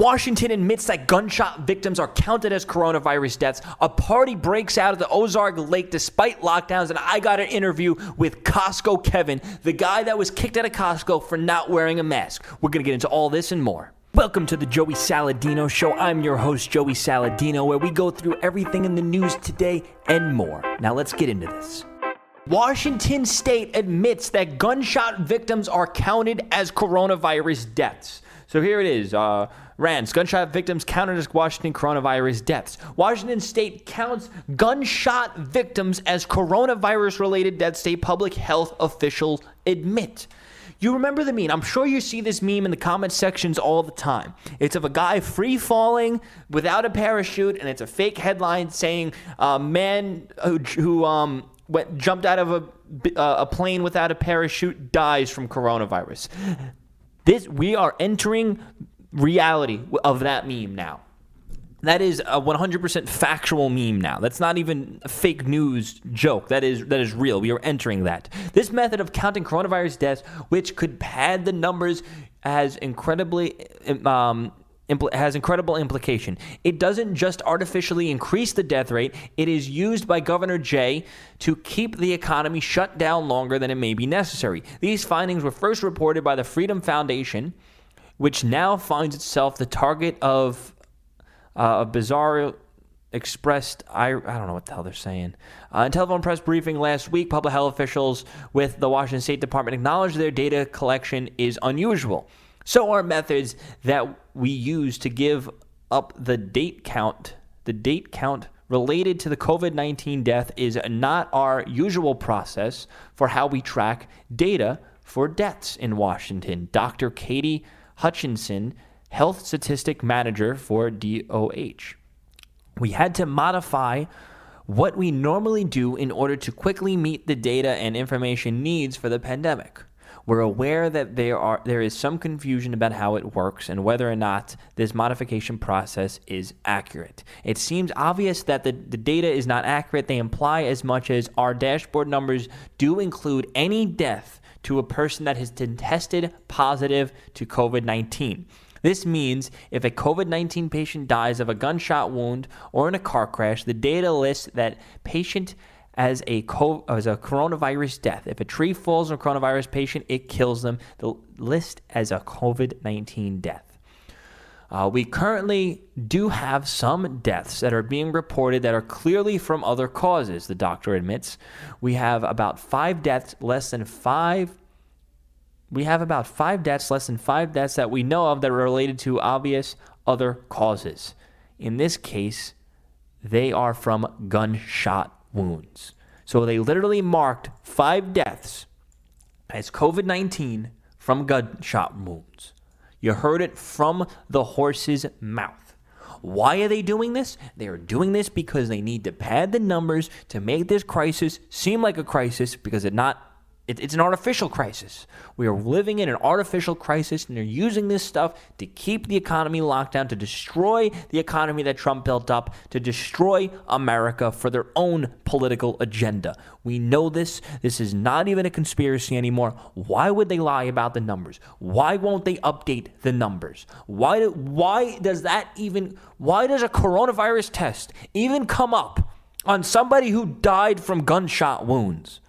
Washington admits that gunshot victims are counted as coronavirus deaths. A party breaks out at the Ozark Lake despite lockdowns. And I got an interview with Costco Kevin, the guy that was kicked out of Costco for not wearing a mask. We're going to get into all this and more. Welcome to the Joey Saladino Show. I'm your host, Joey Saladino, where we go through everything in the news today and more. Now let's get into this. Washington state admits that gunshot victims are counted as coronavirus deaths. So here it is. Uh, Rants, gunshot victims counted as Washington coronavirus deaths. Washington state counts gunshot victims as coronavirus related deaths, state public health officials admit. You remember the meme. I'm sure you see this meme in the comment sections all the time. It's of a guy free falling without a parachute, and it's a fake headline saying, "A man who, who um, went, jumped out of a, uh, a plane without a parachute dies from coronavirus." This we are entering reality of that meme now. That is a 100% factual meme now. That's not even a fake news joke. That is that is real. We are entering that. This method of counting coronavirus deaths, which could pad the numbers, has incredibly um, impl- has incredible implication. It doesn't just artificially increase the death rate. It is used by Governor Jay to keep the economy shut down longer than it may be necessary. These findings were first reported by the Freedom Foundation which now finds itself the target of uh, a bizarre expressed I, I don't know what the hell they're saying. Uh, in telephone press briefing last week, public health officials with the Washington State Department acknowledged their data collection is unusual. So are methods that we use to give up the date count. The date count related to the COVID 19 death is not our usual process for how we track data for deaths in Washington. Dr. Katie Hutchinson, Health Statistic Manager for DOH. We had to modify what we normally do in order to quickly meet the data and information needs for the pandemic. We're aware that there are there is some confusion about how it works and whether or not this modification process is accurate. It seems obvious that the, the data is not accurate. They imply as much as our dashboard numbers do include any death to a person that has been tested positive to COVID 19. This means if a COVID 19 patient dies of a gunshot wound or in a car crash, the data lists that patient as a, co- as a coronavirus death. If a tree falls on a coronavirus patient, it kills them. The list as a COVID 19 death. Uh, we currently do have some deaths that are being reported that are clearly from other causes, the doctor admits. We have about five deaths, less than five. We have about five deaths, less than five deaths that we know of that are related to obvious other causes. In this case, they are from gunshot wounds. So they literally marked five deaths as COVID 19 from gunshot wounds. You heard it from the horse's mouth. Why are they doing this? They are doing this because they need to pad the numbers to make this crisis seem like a crisis because it not it, it's an artificial crisis. We are living in an artificial crisis, and they're using this stuff to keep the economy locked down, to destroy the economy that Trump built up, to destroy America for their own political agenda. We know this. This is not even a conspiracy anymore. Why would they lie about the numbers? Why won't they update the numbers? Why, do, why does that even, why does a coronavirus test even come up on somebody who died from gunshot wounds?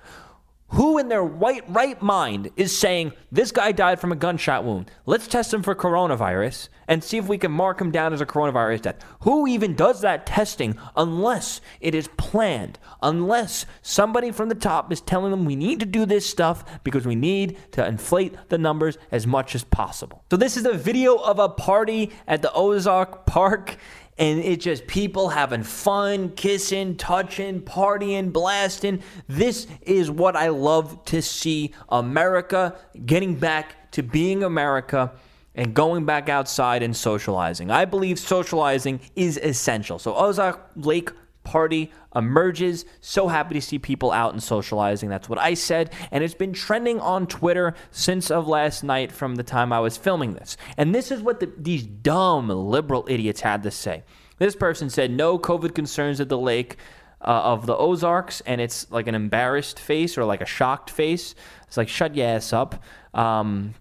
Who in their right, right mind is saying this guy died from a gunshot wound? Let's test him for coronavirus and see if we can mark him down as a coronavirus death. Who even does that testing unless it is planned? Unless somebody from the top is telling them we need to do this stuff because we need to inflate the numbers as much as possible. So, this is a video of a party at the Ozark Park and it's just people having fun, kissing, touching, partying, blasting. This is what I love to see America getting back to being America and going back outside and socializing. I believe socializing is essential. So Ozark Lake party emerges. So happy to see people out and socializing. That's what I said. And it's been trending on Twitter since of last night from the time I was filming this. And this is what the, these dumb liberal idiots had to say. This person said no COVID concerns at the lake. Uh, of the Ozarks, and it's like an embarrassed face or like a shocked face. It's like, shut your ass up. Um,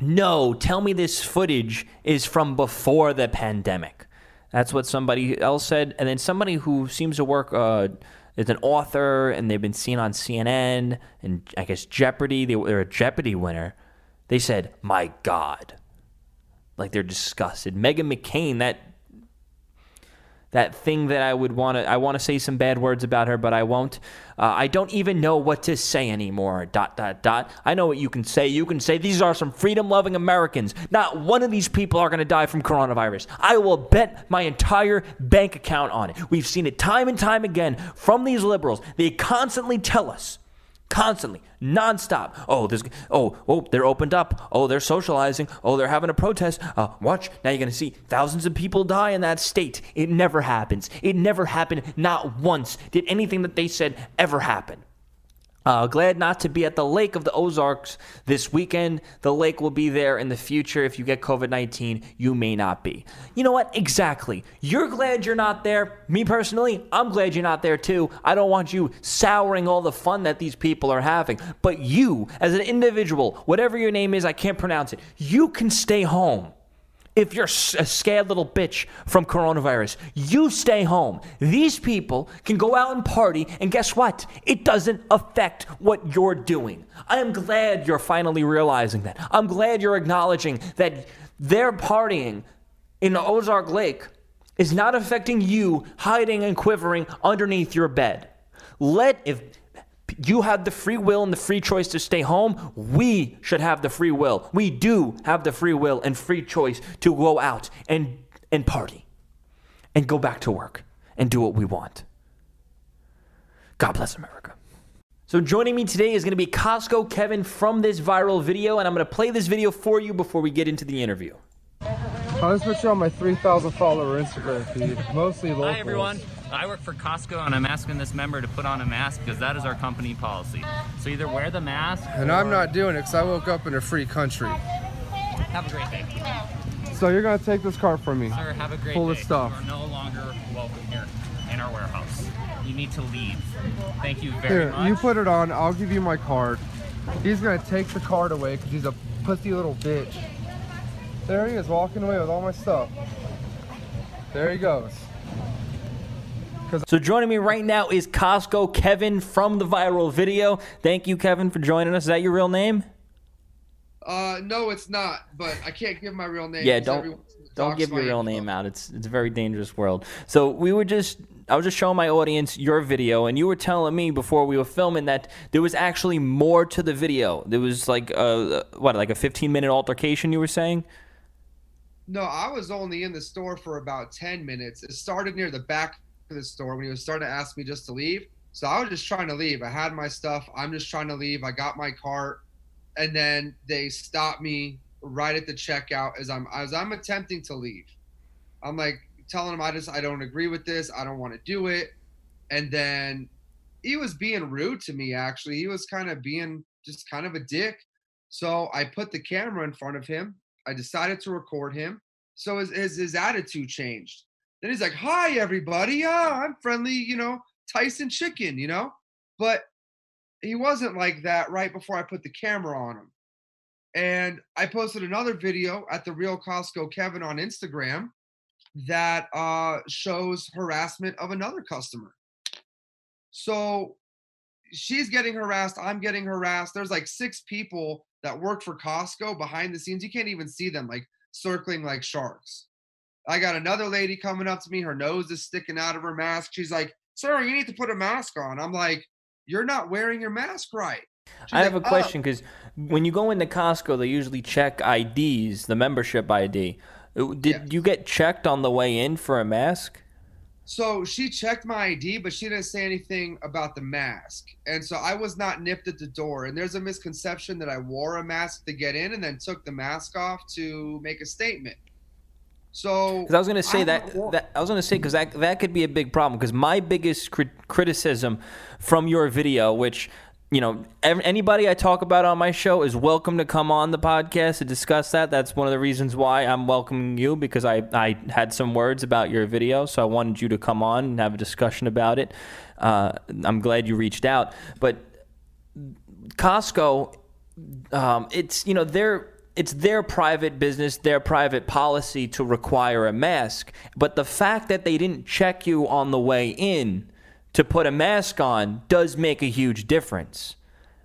no, tell me this footage is from before the pandemic. That's what somebody else said. And then somebody who seems to work uh, is an author and they've been seen on CNN and I guess Jeopardy. They, they're a Jeopardy winner. They said, my God. Like they're disgusted. Meghan McCain, that that thing that I would want to I want to say some bad words about her, but I won't. Uh, I don't even know what to say anymore. Dot dot dot. I know what you can say. You can say these are some freedom-loving Americans. Not one of these people are going to die from coronavirus. I will bet my entire bank account on it. We've seen it time and time again from these liberals. They constantly tell us constantly, nonstop. Oh, there's oh oh they're opened up. Oh, they're socializing. Oh, they're having a protest. Uh, watch now. You're gonna see thousands of people die in that state. It never happens. It never happened. Not once did anything that they said ever happen. Uh, glad not to be at the Lake of the Ozarks this weekend. The lake will be there in the future. If you get COVID 19, you may not be. You know what? Exactly. You're glad you're not there. Me personally, I'm glad you're not there too. I don't want you souring all the fun that these people are having. But you, as an individual, whatever your name is, I can't pronounce it, you can stay home if you're a scared little bitch from coronavirus, you stay home. These people can go out and party, and guess what? It doesn't affect what you're doing. I am glad you're finally realizing that. I'm glad you're acknowledging that their partying in Ozark Lake is not affecting you hiding and quivering underneath your bed. Let if you have the free will and the free choice to stay home. We should have the free will. We do have the free will and free choice to go out and, and party and go back to work and do what we want. God bless America. So joining me today is going to be Costco Kevin from this viral video, and I'm going to play this video for you before we get into the interview. I'll just put you on my 3,000 follower Instagram feed, mostly local. Hi everyone. I work for Costco and I'm asking this member to put on a mask because that is our company policy. So either wear the mask And I'm not doing it because I woke up in a free country. Have a great day. So you're going to take this car from me. Sir, have a great Full day. of stuff. You are no longer welcome here in our warehouse. You need to leave. Thank you very Here, much. you put it on. I'll give you my card. He's going to take the card away because he's a pussy little bitch. There he is walking away with all my stuff. There he goes. So joining me right now is Costco Kevin from the viral video. Thank you, Kevin, for joining us. Is that your real name? Uh, no, it's not. But I can't give my real name. Yeah, don't don't give your real name out. It's it's a very dangerous world. So we were just I was just showing my audience your video, and you were telling me before we were filming that there was actually more to the video. There was like a what, like a 15 minute altercation. You were saying? No, I was only in the store for about ten minutes. It started near the back the store when he was starting to ask me just to leave. So I was just trying to leave. I had my stuff. I'm just trying to leave. I got my cart, and then they stopped me right at the checkout as I'm as I'm attempting to leave. I'm like telling him I just I don't agree with this. I don't want to do it. And then he was being rude to me actually. He was kind of being just kind of a dick. So I put the camera in front of him. I decided to record him. So his his, his attitude changed. Then he's like, "Hi everybody. I'm friendly, you know, Tyson chicken, you know?" But he wasn't like that right before I put the camera on him. And I posted another video at the real Costco Kevin on Instagram that uh, shows harassment of another customer. So she's getting harassed. I'm getting harassed. There's like six people that work for Costco behind the scenes. You can't even see them like circling like sharks. I got another lady coming up to me. Her nose is sticking out of her mask. She's like, Sir, you need to put a mask on. I'm like, You're not wearing your mask right. She's I have a like, "Oh." question because when you go into Costco, they usually check IDs, the membership ID. Uh, Did you get checked on the way in for a mask? So she checked my ID, but she didn't say anything about the mask. And so I was not nipped at the door. And there's a misconception that I wore a mask to get in and then took the mask off to make a statement. So Because I was going to say that, that I was going to say because that that could be a big problem. Because my biggest crit- criticism from your video, which you know ev- anybody I talk about on my show is welcome to come on the podcast to discuss that. That's one of the reasons why I'm welcoming you because I I had some words about your video, so I wanted you to come on and have a discussion about it. Uh, I'm glad you reached out, but Costco, um, it's you know they're it's their private business, their private policy to require a mask. But the fact that they didn't check you on the way in to put a mask on does make a huge difference.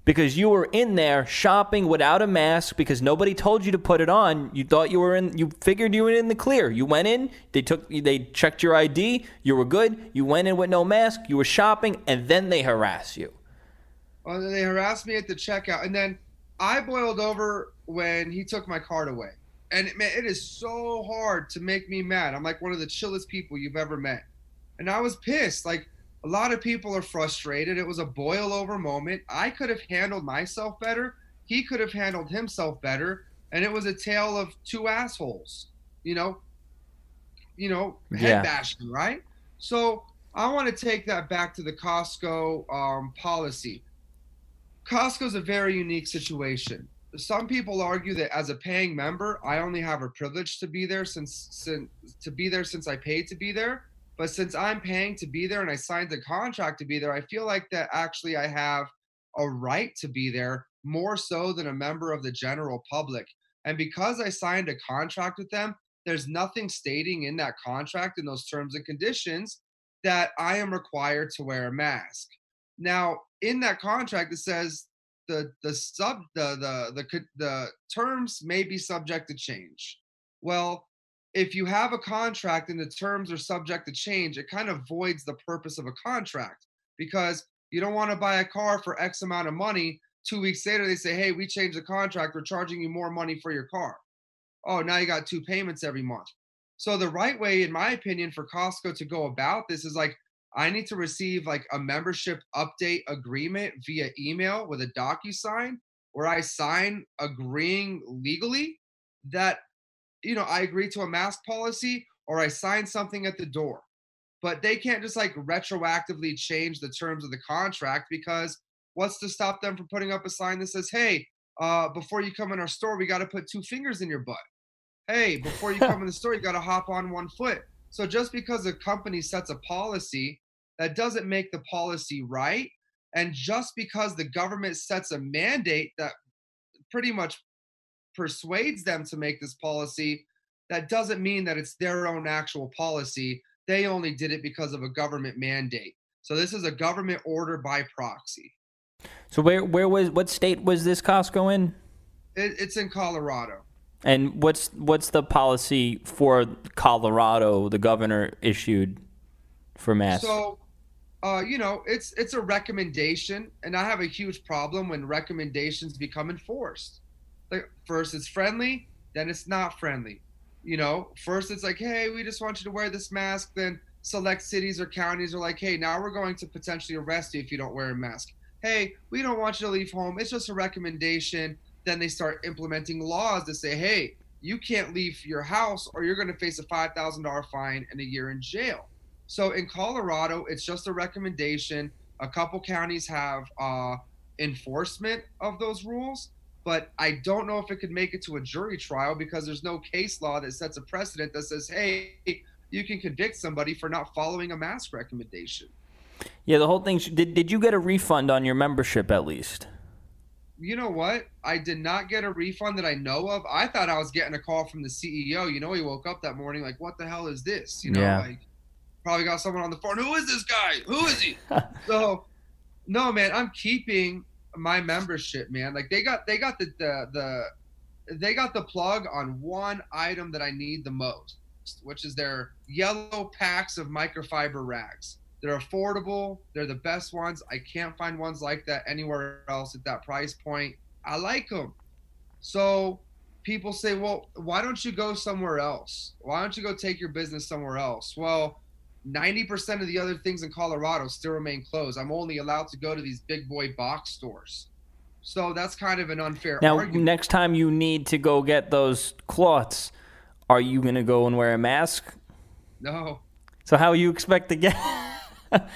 Because you were in there shopping without a mask because nobody told you to put it on. You thought you were in you figured you were in the clear. You went in, they took they checked your ID, you were good. You went in with no mask, you were shopping and then they harass you. Oh, well, they harassed me at the checkout and then I boiled over when he took my card away. And it, man, it is so hard to make me mad. I'm like one of the chillest people you've ever met. And I was pissed. Like a lot of people are frustrated. It was a boil over moment. I could have handled myself better. He could have handled himself better. And it was a tale of two assholes, you know, you know, head Yeah. bashing, right? So I want to take that back to the Costco um, policy. Costco's a very unique situation. Some people argue that as a paying member, I only have a privilege to be there since, since to be there since I paid to be there. But since I'm paying to be there and I signed the contract to be there, I feel like that actually I have a right to be there more so than a member of the general public. And because I signed a contract with them, there's nothing stating in that contract in those terms and conditions that I am required to wear a mask. Now, in that contract, it says the the sub the the the the terms may be subject to change. Well, if you have a contract and the terms are subject to change, it kind of voids the purpose of a contract because you don't want to buy a car for X amount of money. Two weeks later, they say, "Hey, we changed the contract. We're charging you more money for your car." Oh, now you got two payments every month. So the right way, in my opinion, for Costco to go about this is like I need to receive like a membership update agreement via email with a DocuSign where I sign agreeing legally that you know I agree to a mask policy or I sign something at the door. But they can't just like retroactively change the terms of the contract because what's to stop them from putting up a sign that says, "Hey, uh, before you come in our store, we got to put two fingers in your butt." Hey, before you come in the store, you got to hop on one foot. So just because a company sets a policy, that doesn't make the policy right. And just because the government sets a mandate that pretty much persuades them to make this policy, that doesn't mean that it's their own actual policy. They only did it because of a government mandate. So this is a government order by proxy. So where where was what state was this Costco in? It, it's in Colorado. And what's what's the policy for Colorado the governor issued for masks? So, uh, you know, it's it's a recommendation, and I have a huge problem when recommendations become enforced. Like first it's friendly, then it's not friendly. You know, first it's like, hey, we just want you to wear this mask. Then select cities or counties are like, hey, now we're going to potentially arrest you if you don't wear a mask. Hey, we don't want you to leave home. It's just a recommendation. Then they start implementing laws that say, hey, you can't leave your house or you're going to face a $5,000 fine and a year in jail. So in Colorado, it's just a recommendation. A couple counties have uh, enforcement of those rules, but I don't know if it could make it to a jury trial because there's no case law that sets a precedent that says, hey, you can convict somebody for not following a mask recommendation. yeah, the whole thing. Did did you get a refund on your membership at least? You know what? I did not get a refund that I know of. I thought I was getting a call from the CEO. You know, he woke up that morning like, what the hell is this? You know, Yeah. like probably got someone on the phone. Who is this guy? Who is he? so no man i'm keeping my membership man. Like they got they got the, the the they got the plug on one item that i need the most which is their yellow packs of microfiber rags. They're affordable. They're the best ones. I can't find ones like that anywhere else at that price point. I like them so people say well why don't you go somewhere else? Why don't you go take your business somewhere else? Well 90% of the other things in Colorado still remain closed. I'm only allowed to go to these big boy box stores. So that's kind of an unfair Now, argument. next time you need to go get those cloths, are you gonna go and wear a mask? no. So how you expect to get?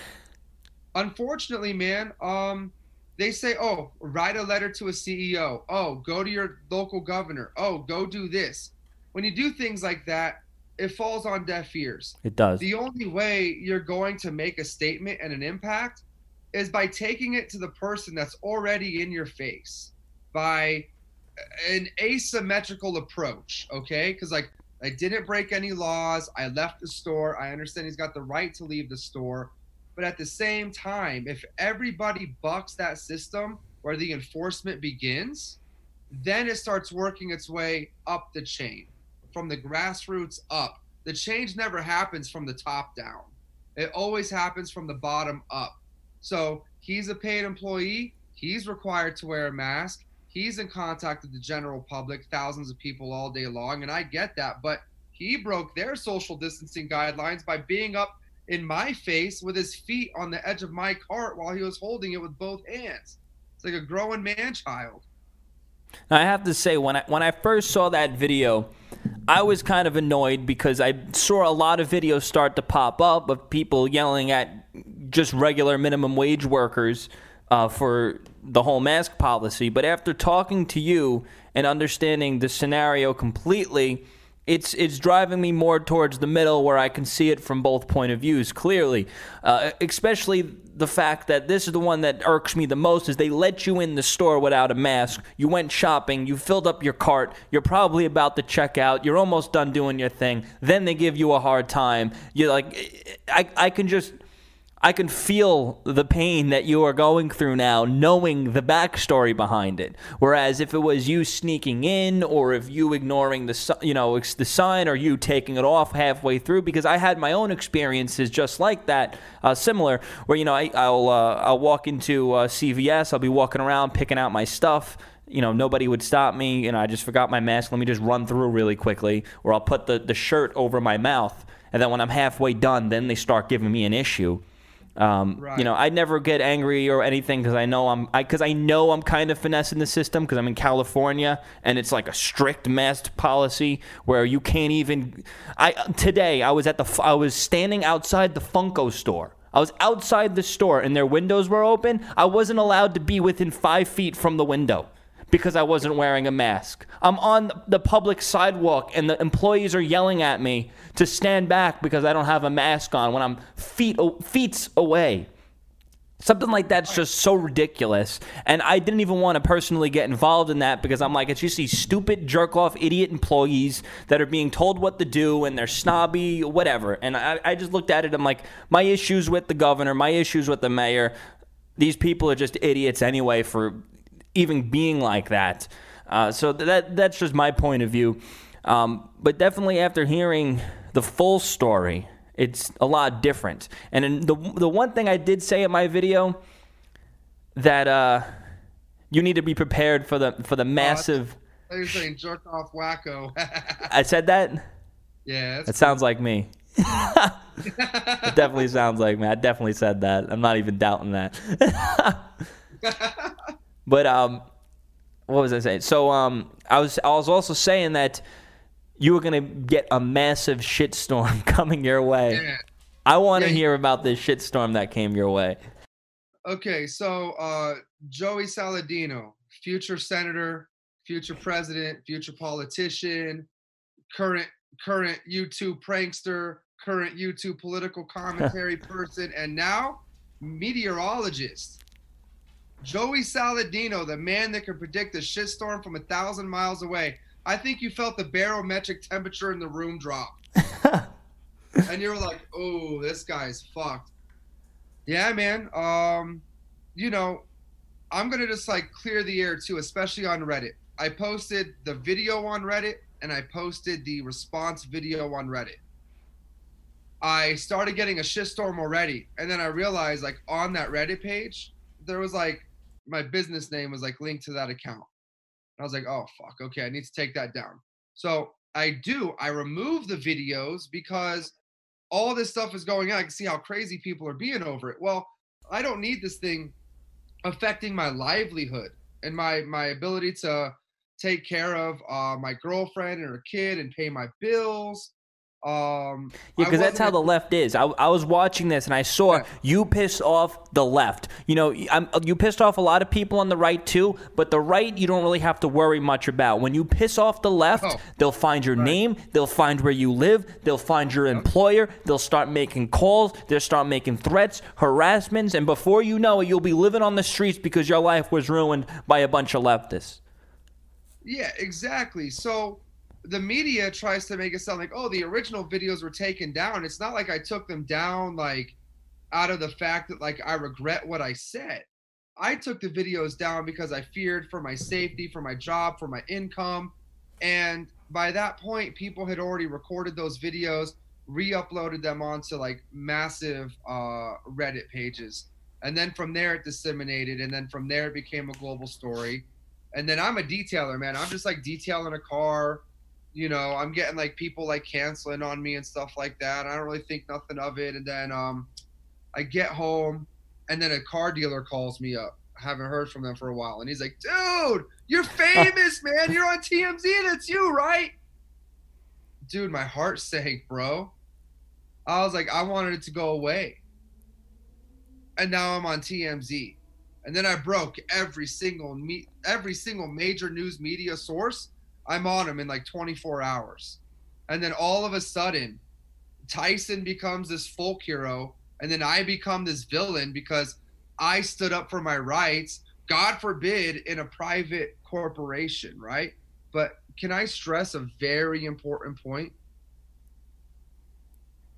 Unfortunately, man, um they say, "Oh, write a letter to a CEO. Oh, go to your local governor. Oh, go do this." When you do things like that, it falls on deaf ears. it does. The only way you're going to make a statement and an impact is by taking it to the person that's already in your face, by an asymmetrical approach, okay? Because like I didn't break any laws. I left the store. I understand he's got the right to leave the store. But at the same time, if everybody bucks that system where the enforcement begins, then it starts working its way up the chain from the grassroots up. The change never happens from the top down, it always happens from the bottom up. So he's a paid employee, he's required to wear a mask. He's in contact with the general public, thousands of people all day long, and I get that. But he broke their social distancing guidelines by being up in my face with his feet on the edge of my cart while he was holding it with both hands. It's like a growing man child. Now, I have to say, when I when I first saw that video, I was kind of annoyed because I saw a lot of videos start to pop up of people yelling at just regular minimum wage workers uh, for the whole mask policy. But after talking to you and understanding the scenario completely, it's it's driving me more towards the middle where I can see it from both point of views clearly. Uh, especially the fact that this is the one that irks me the most is they let you in the store without a mask. You went shopping, you filled up your cart, you're probably about to check out, you're almost done doing your thing. Then they give you a hard time. You're like I I can just I can feel the pain that you are going through now, knowing the backstory behind it. Whereas if it was you sneaking in, or if you ignoring the you know the sign, or you taking it off halfway through, because I had my own experiences just like that, uh, similar, where you know I, will uh, I'll walk into uh, CVS, I'll be walking around picking out my stuff you know, nobody would stop me, and I just forgot my mask. Let me just run through really quickly, or I'll put the, the shirt over my mouth, and then when I'm halfway done, then they start giving me an issue. Um, right. You know, I never get angry or anything because I know I'm because I, I, know I'm kind of finessing the system because I'm in California and it's like a strict mask policy where you can't even. I today I was at the I was standing outside the Funko store. I was outside the store and their windows were open. I wasn't allowed to be within five feet from the window because I wasn't wearing a mask. I'm on the public sidewalk and the employees are yelling at me to stand back because I don't have a mask on when I'm feet feet away. Something like that's just so ridiculous. And I didn't even want to personally get involved in that because I'm like, it's just these stupid, jerk off, idiot employees that are being told what to do and they're snobby, whatever. And I, I just looked at it. I'm like, my issues with the governor, my issues with the mayor, these people are just idiots anyway for even being like that. Uh, so that that's just my point of view. Um, but definitely after hearing the full story, it's a lot different. And the the one thing I did say in my video that uh, you need to be prepared for the for the massive. Oh, you're saying jerk off wacko. I said that. Yeah, it sounds like me. it definitely sounds like me. I definitely said that. I'm not even doubting that. But um, what was I saying? So um, I was I was also saying that you were gonna get a massive shitstorm coming your way. Yeah. I want to yeah. hear about this shitstorm that came your way. Okay, so uh, Joey Saladino, future senator, future president, future politician, current current YouTube prankster, current YouTube political commentary person, and now meteorologist. Joey Saladino, the man that can predict a shitstorm from a thousand miles away. I think you felt the barometric temperature in the room drop. and you were like, oh, this guy's fucked. Yeah, man. Um, you know, I'm gonna just like clear the air too, especially on Reddit. I posted the video on Reddit and I posted the response video on Reddit. I started getting a shitstorm already, and then I realized like on that Reddit page, there was like my business name was like linked to that account. And I was like, oh fuck, okay, I need to take that down. So I do. I remove the videos because all this stuff is going on. I can see how crazy people are being over it. Well, I don't need this thing affecting my livelihood and my my ability to take care of uh, my girlfriend and her kid and pay my bills um, yeah, because that's how the left is. I, I was watching this and I saw yeah. you piss off the left. You know, I'm, you pissed off a lot of people on the right too, but the right you don't really have to worry much about. When you piss off the left, oh. they'll find your right. name, they'll find where you live, they'll find your employer, they'll start making calls, they'll start making threats, harassments, and before you know it, you'll be living on the streets because your life was ruined by a bunch of leftists. Yeah, exactly. So the media tries to make it sound like, oh, the original videos were taken down. It's not like I took them down like out of the fact that like I regret what I said. I took the videos down because I feared for my safety, for my job, for my income. And by that point, people had already recorded those videos, re-uploaded them onto like massive uh, Reddit pages. And then from there it disseminated, and then from there it became a global story. And then I'm a detailer, man. I'm just like detailing a car, you know, I'm getting like people like canceling on me and stuff like that. I don't really think nothing of it. And then um, I get home, and then a car dealer calls me up. I haven't heard from them for a while, and he's like, "Dude, you're famous, man. You're on TMZ. That's you, right?" Dude, my heart sank, bro. I was like, I wanted it to go away, and now I'm on TMZ. And then I broke every single me- every single major news media source I'm on him in like 24 hours. And then all of a sudden, Tyson becomes this folk hero, and then I become this villain because I stood up for my rights, God forbid, in a private corporation, right? But can I stress a very important point?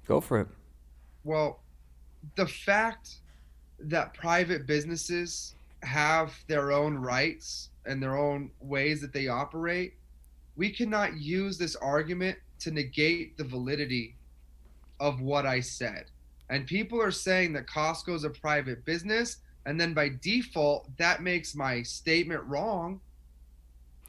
Go for it. Well, the fact that private businesses have their own rights and their own ways that they operate we cannot use this argument to negate the validity of what I said. And people are saying that Costco is a private business, and then by default, that makes my statement wrong.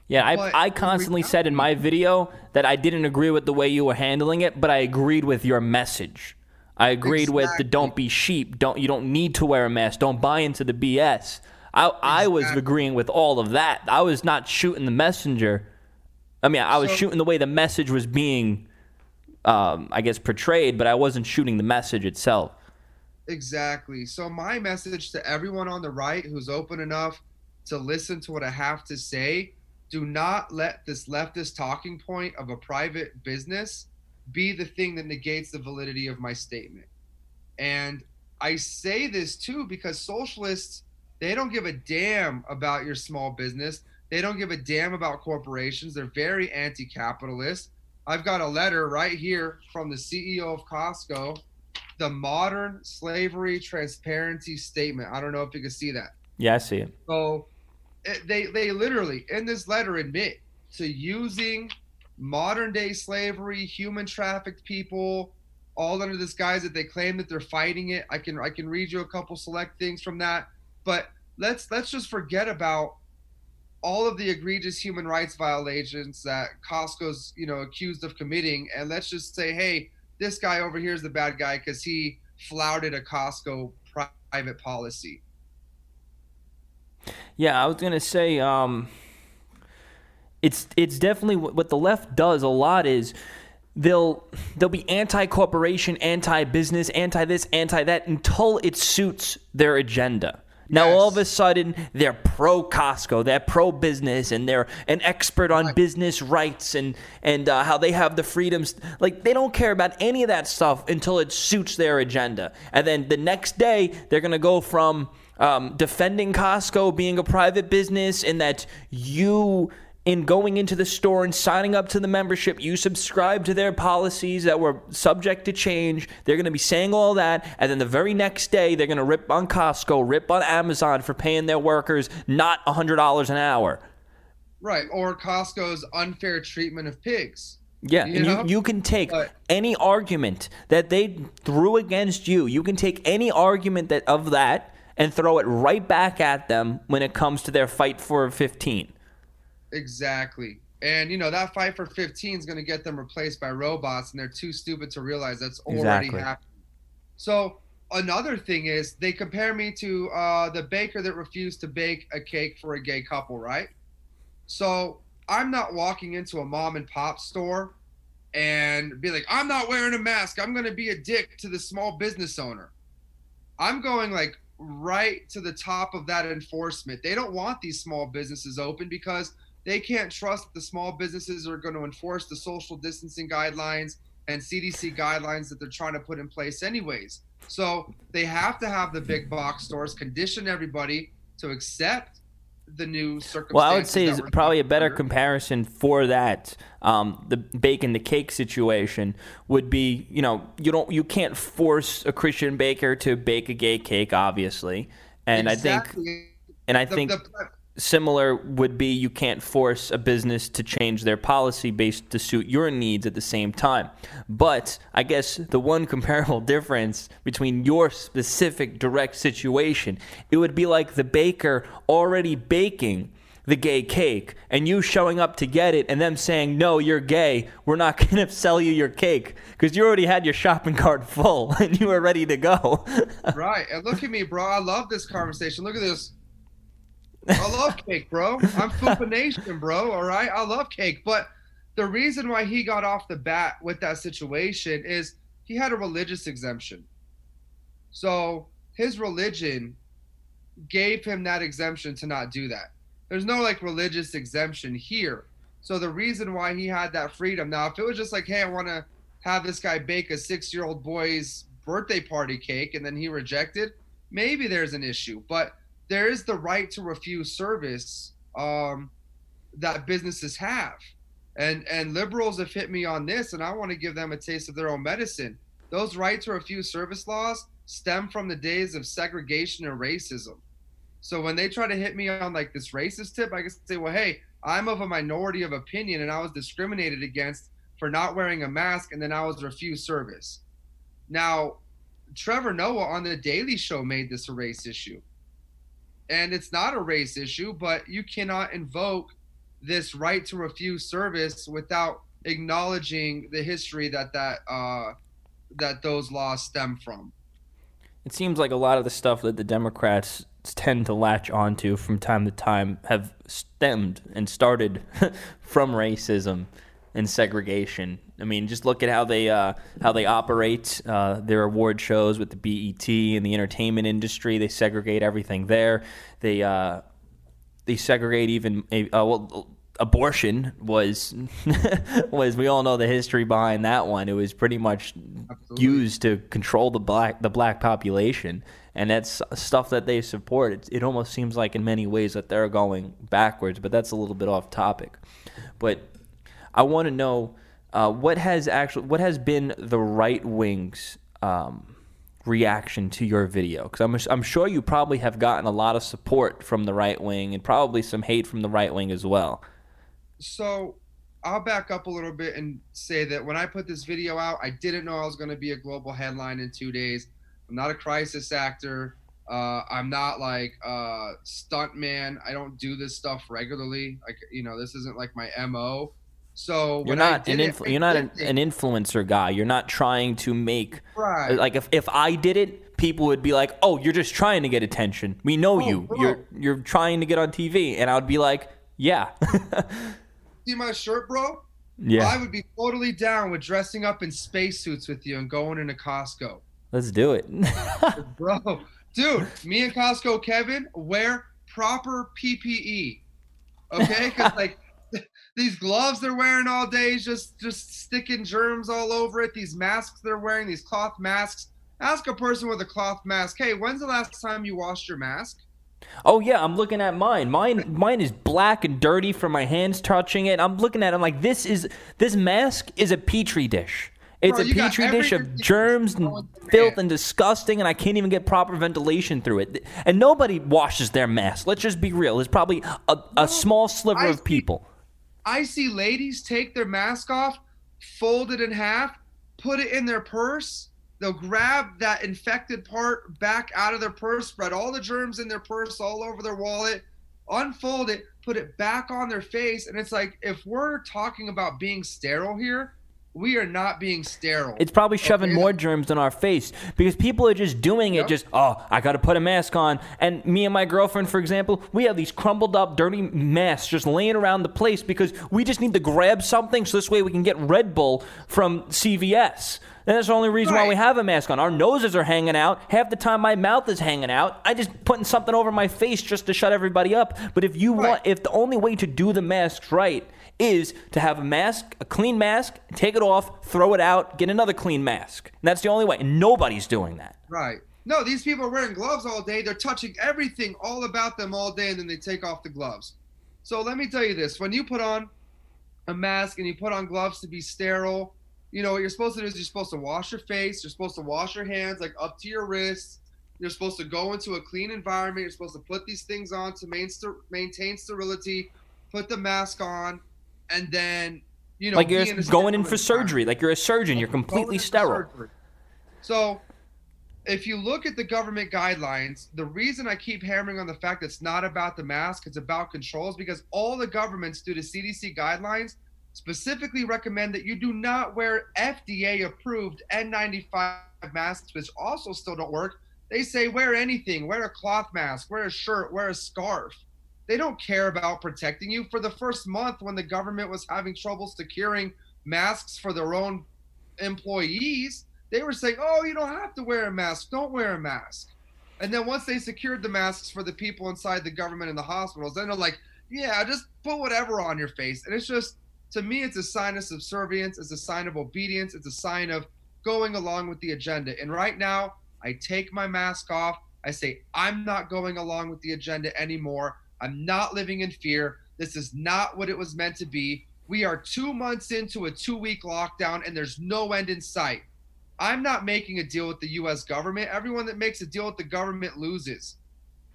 Yeah, I, I constantly said in my video that I didn't agree with the way you were handling it, but I agreed with your message. I agreed exactly. with the don't be sheep, don't you don't need to wear a mask, don't buy into the BS. I exactly. I was agreeing with all of that. I was not shooting the messenger. I mean, I was so, shooting the way the message was being, um, I guess, portrayed, but I wasn't shooting the message itself. Exactly. So my message to everyone on the right who's open enough to listen to what I have to say: do not let this leftist talking point of a private business be the thing that negates the validity of my statement. And I say this too because socialists they don't give a damn about your small business. They don't give a damn about corporations. They're very anti capitalist. I've got a letter right here from the CEO of Costco, the modern slavery transparency statement. I don't know if you can see that. Yeah, I see it. So it, they, they literally, in this letter, admit to using modern day slavery, human trafficked people, all under this guise that they claim that they're fighting it. I can I can read you a couple select things from that, but let's let's just forget about all of the egregious human rights violations that Costco's, you know, accused of committing, and let's just say, hey, this guy over here is the bad guy because he flouted a Costco private policy. Yeah, I was gonna say, um, it's it's definitely what the left does a lot is they'll they'll be anti-corporation, anti-business, anti-this, anti-that until it suits their agenda. Now yes. all of a sudden they're pro Costco, they're pro business, and they're an expert on right. business rights and and uh, how they have the freedoms. Like they don't care about any of that stuff until it suits their agenda, and then the next day they're gonna go from um, defending Costco being a private business and that you in going into the store and signing up to the membership, you subscribe to their policies that were subject to change. They're going to be saying all that. And then the very next day, they're going to rip on Costco, rip on Amazon for paying their workers not $100 an hour. Right. Or Costco's unfair treatment of pigs. Yeah, you and you, you can take but, any argument that they threw against you. You can take any argument that of that and throw it right back at them when it comes to their fight for 15. Exactly. And you know that fight for 15 is going to get them replaced by robots, and they're too stupid to realize that's already exactly. happening. So another thing is they compare me to uh, the baker that refused to bake a cake for a gay couple, right? So I'm not walking into a mom and pop store and be like, I'm not wearing a mask. I'm going to be a dick to the small business owner. I'm going like right to the top of that enforcement. They don't want these small businesses open because they can't trust the small businesses are going to enforce the social distancing guidelines and CDC guidelines that they're trying to put in place, anyways. So they have to have the big box stores condition everybody to accept the new circumstances. Well, I would say is probably a better under. comparison for that. Um, the bake and the cake situation would be, you know, you don't, you can't force a Christian baker to bake a gay cake, obviously, and I think, and I The- think the- similar would be you can't force a business to change their policy based to suit your needs at the same time. But I guess the one comparable difference between your specific direct situation, it would be like the baker already baking the gay cake and you showing up to get it and them saying no you're gay we're not going to sell you your cake because you already had your shopping cart full and you were ready to go Right. And look at me, bro. I love this conversation. Look at this. I love cake, bro. I'm Fupa Nation, bro. All right. I love cake. But the reason why he got off the bat with that situation is he had a religious exemption. So his religion gave him that exemption to not do that. There's no like religious exemption here. So the reason why he had that freedom now, if it was just like, hey, I want to have this guy bake a six year old boy's birthday party cake and then he rejected, maybe there's an issue. But there is the right to refuse service um, that businesses have. And and liberals have hit me on this, and I want to give them a taste of their own medicine. Those right to refuse service laws stem from the days of segregation and racism. So when they try to hit me on like this racist tip, I can say, well, hey, I'm of a minority of opinion and I was discriminated against for not wearing a mask and then I was refused service. Now, Trevor Noah on the Daily Show made this a race issue. And it's not a race issue, but you cannot invoke this right to refuse service without acknowledging the history that that uh, that those laws stem from. It seems like a lot of the stuff that the Democrats tend to latch onto from time to time have stemmed and started from racism and segregation. I mean, just look at how they uh, how they operate uh, their award shows with the BET and the entertainment industry. They segregate everything there. They uh, they segregate even uh, well abortion was was we all know the history behind that one it was pretty much Absolutely. used to control the black the black population and that's stuff that they support it, it almost seems like in many ways that they're going backwards but that's a little bit off topic but i want to know uh, what has actually what has been the right wing's um, reaction to your video because I'm, I'm sure you probably have gotten a lot of support from the right wing and probably some hate from the right wing as well so I'll back up a little bit and say that when I put this video out, I didn't know I was going to be a global headline in two days. I'm not a crisis actor. Uh, I'm not like a stunt man. I don't do this stuff regularly. Like you know, this isn't like my mo. So you're not an did it, influ—you're not an, an influencer guy you're not trying to make right. like if, if i did it people would be like oh you're just trying to get attention we know Oh, you bro. you're you're trying to get on tv and i would be like yeah See my shirt, bro? yeah I would be totally down with dressing up in spacesuits with you and going into Costco. let's do it bro. Dude, me and Costco Kevin wear proper PPE. Okay? Because like these gloves they're wearing all day is just just sticking germs all over it. These masks they're wearing, these cloth masks. Ask a person with a cloth mask, hey, when's the last time you washed your mask? Oh yeah, I'm looking at mine. Mine mine is black and dirty from my hands touching it. I'm looking at it I'm like this is this mask is a petri dish. It's Bro, a petri dish of germs and filth and disgusting and I can't even get proper ventilation through it. And nobody washes their mask. Let's just be real. There's probably a, a small sliver I of people. I see ladies take their mask off, fold it in half, put it in their purse. They'll grab that infected part back out of their purse, spread all the germs in their purse all over their wallet, unfold it, put it back on their face. And it's like, if we're talking about being sterile here, we are not being sterile. It's probably shoving Okay. more germs in our face because people are just doing it. Just oh, I got to put a mask on. And me and my girlfriend, for example, we have these crumbled up, dirty masks just laying around the place because we just need to grab something so this way we can get Red Bull from CVS. And that's the only reason why we have a mask on. Our noses are hanging out. Half the time my mouth is hanging out. I just putting something over my face just to shut everybody up. But if you Right. want, if the only way to do the masks right is to have a mask, a clean mask, take it off, throw it out, get another clean mask. And that's the only way. And nobody's doing that. Right. No, these people are wearing gloves all day. They're touching everything all about them all day, and then they take off the gloves. So let me tell you this: when you put on a mask and you put on gloves to be sterile, you know what you're supposed to do is you're supposed to wash your face, you're supposed to wash your hands like up to your wrists. You're supposed to go into a clean environment. You're supposed to put these things on to maintain sterility. Put the mask on, and then you know like you're be in a going in for surgery. Like you're a surgeon. You're completely sterile. surgery. So, if you look at the government guidelines, the reason I keep hammering on the fact that it's not about the mask, it's about controls, because all the governments, due to CDC guidelines, specifically recommend that you do not wear FDA approved N95 masks, which also still don't work. They say wear anything, wear a cloth mask, wear a shirt, wear a scarf. They don't care about protecting you. For the first month, when the government was having trouble securing masks for their own employees, they were saying, "Oh, you don't have to wear a mask. Don't wear a mask." And then once they secured the masks for the people inside the government and the hospitals, then they're like, "Yeah, just put whatever on your face." And it's just, to me, it's a sign of subservience. It's a sign of obedience. It's a sign of going along with the agenda. And right now, I take my mask off. I say, I'm not going along with the agenda anymore. I'm not living in fear. This is not what it was meant to be. We are two months into a two week lockdown and there's no end in sight. I'm not making a deal with the US government. Everyone that makes a deal with the government loses.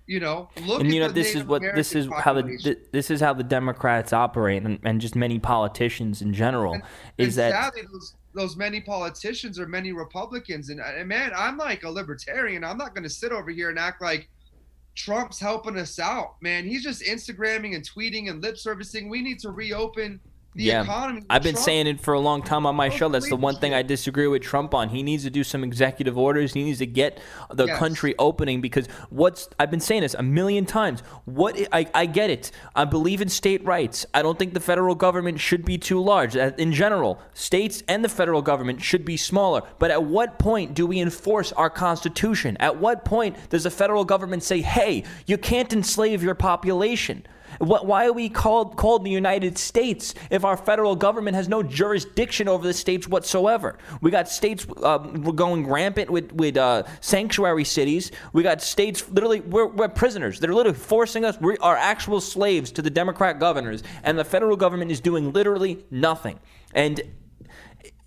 You know, look and at you know the this is what this is American how the this is how the Democrats operate, and, and just many politicians in general, is and that sadly those those many politicians are many Republicans, and, and man, I'm like a libertarian. I'm not going to sit over here and act like Trump's helping us out. Man, he's just Instagramming and tweeting and lip servicing. We need to reopen the Yeah. economy. I've been Trump- saying it for a long time on my show. That's the one thing. I disagree with Trump on. He needs to do some executive orders. He needs to get the Yes. country opening because what's I've been saying this a million times. What I, I get it. I believe in state rights. I don't think the federal government should be too large. In general, states and the federal government should be smaller. But at what point do we enforce our constitution? At what point does the federal government say, "Hey, you can't enslave your population"? Why are we called called the United States if our federal government has no jurisdiction over the states whatsoever? We got states we're going rampant with with uh, sanctuary cities. We got states literally we're, we're prisoners. They're literally forcing us. We are actual slaves to the Democrat governors, and the federal government is doing literally nothing. And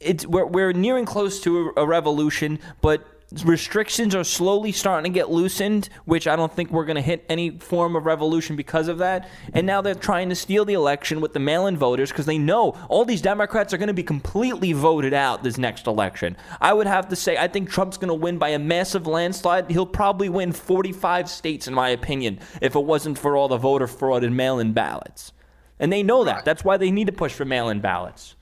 it's we're, we're nearing close to a, a revolution, but restrictions are slowly starting to get loosened, which I don't think we're going to hit any form of revolution because of that. And now they're trying to steal the election with the mail-in voters because they know all these Democrats are going to be completely voted out this next election. I would have to say I think Trump's going to win by a massive landslide. He'll probably win 45 states in my opinion if it wasn't for all the voter fraud and mail-in ballots. And they know that. That's why they need to push for mail-in ballots.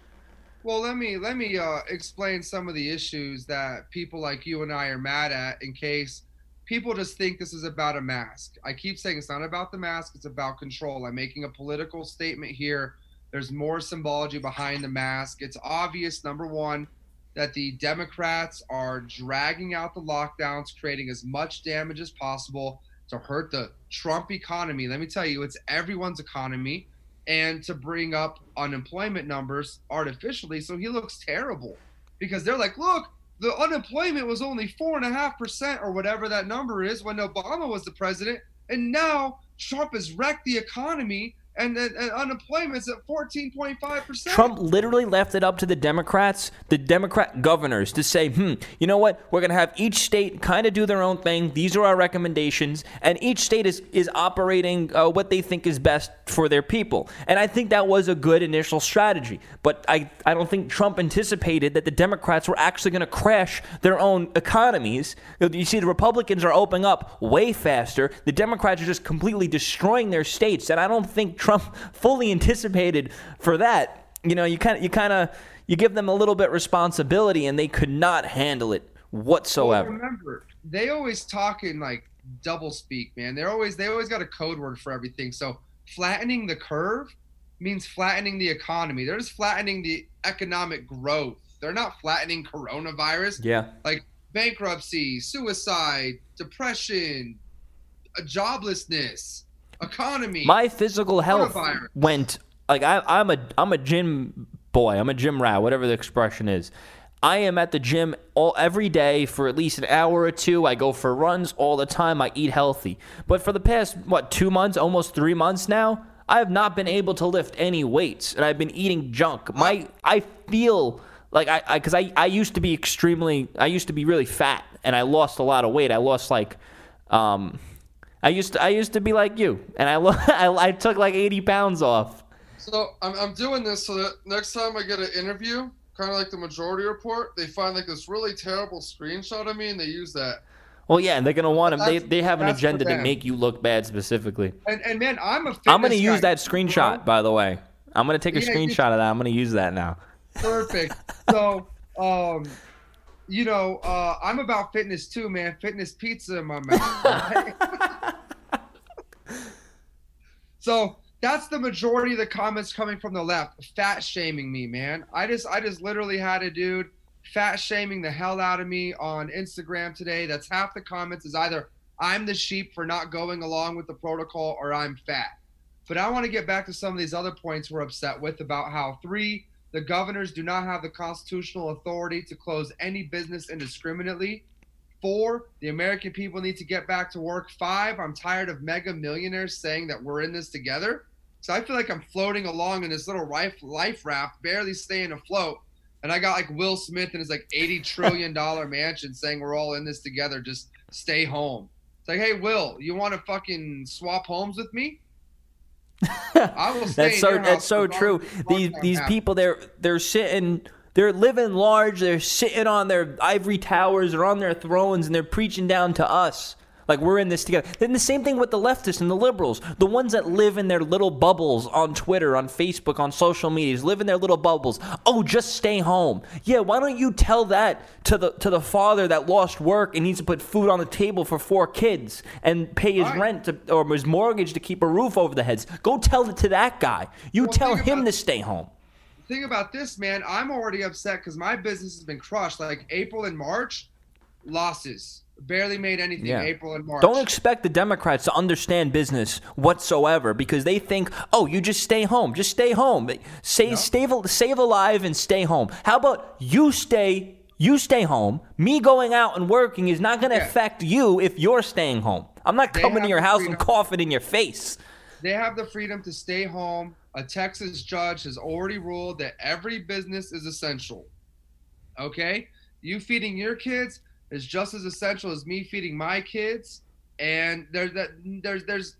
Well, let me let me uh, explain some of the issues that people like you and I are mad at, in case people just think this is about a mask. I keep saying it's not about the mask; it's about control. I'm making a political statement here. There's more symbology behind the mask. It's obvious, number one, that the Democrats are dragging out the lockdowns, creating as much damage as possible to hurt the Trump economy. Let me tell you, it's everyone's economy and to bring up unemployment numbers artificially so he looks terrible. Because they're like look the unemployment was only four and a half percent or whatever that number is when obama was the president and now trump has wrecked the economy and, and, and unemployment's at 14.5%. Trump literally left it up to the Democrats, the Democrat governors, to say, hmm, you know what? We're going to have each state kind of do their own thing. These are our recommendations. And each state is, is operating uh, what they think is best for their people. And I think that was a good initial strategy. But I, I don't think Trump anticipated that the Democrats were actually going to crash their own economies. You see, the Republicans are opening up way faster. The Democrats are just completely destroying their states. And I don't think Trump fully anticipated for that. You know, you kind of, you kind of, you give them a little bit responsibility, and they could not handle it whatsoever. Well, remember, they always talk in like double speak, man. They're always they always got a code word for everything. So flattening the curve means flattening the economy. They're just flattening the economic growth. They're not flattening coronavirus. yeah. Like bankruptcy, suicide, depression, uh, joblessness, economy. My physical health went like I, I'm a I'm a gym boy. I'm a gym rat, whatever the expression is. I am at the gym all every day for at least an hour or two. I go for runs all the time. I eat healthy. But for the past what two months, almost three months now, I have not been able to lift any weights, and I've been eating junk. My I feel like I because I, I, I used to be extremely I used to be really fat, and I lost a lot of weight. I lost like um. I used to I used to be like you, and I I, I took like 80 pounds off. So I'm, I'm doing this so that next time I get an interview, kind of like the majority report, they find like this really terrible screenshot of me and they use that. Well, yeah, and they're gonna want to. They, they have an agenda to make you look bad specifically. And, and man, I'm a. I'm gonna use guy, that screenshot, by the way. I'm gonna take a Yeah, screenshot of that. I'm gonna use that now. Perfect. so, um, you know, uh, I'm about fitness too, man. Fitness pizza in my mouth. right? so that's the majority of the comments coming from the left, fat shaming me, man. I just, I just literally had a dude fat shaming the hell out of me on Instagram today. That's half the comments is either I'm the sheep for not going along with the protocol or I'm fat. But I want to get back to some of these other points we're upset with about how three, the governors do not have the constitutional authority to close any business indiscriminately. Four, the American people need to get back to work. Five, I'm tired of mega millionaires saying that we're in this together. So I feel like I'm floating along in this little life, life raft, barely staying afloat. And I got like Will Smith and his like 80 trillion dollar mansion saying we're all in this together. Just stay home. It's like, hey, Will, you want to fucking swap homes with me? I will stay That's so that's so true. These these people they're they're sitting they're living large, they're sitting on their ivory towers or on their thrones and they're preaching down to us. Like we're in this together. Then the same thing with the leftists and the liberals. The ones that live in their little bubbles on Twitter, on Facebook, on social medias, live in their little bubbles. Oh, just stay home. Yeah, why don't you tell that to the to the father that lost work and needs to put food on the table for four kids and pay his Right. rent to, or his mortgage to keep a roof over the heads? Go tell it to that guy. You Well, tell him about- to stay home. thing about this, man, I'm already upset because my business has been crushed. Like April and March, losses. Barely made anything Yeah. April and March. Don't expect the Democrats to understand business whatsoever because they think, oh, you just stay home, just stay home, say, stay, save alive and stay home. How about you stay, you stay home? Me going out and working is not going to Yeah. affect you if you're staying home. I'm not They coming to your house and freedom. coughing in your face. they have the freedom to stay home. A Texas judge has already ruled that every business is essential. Okay? You feeding your kids is just as essential as me feeding my kids. And there's that there's there's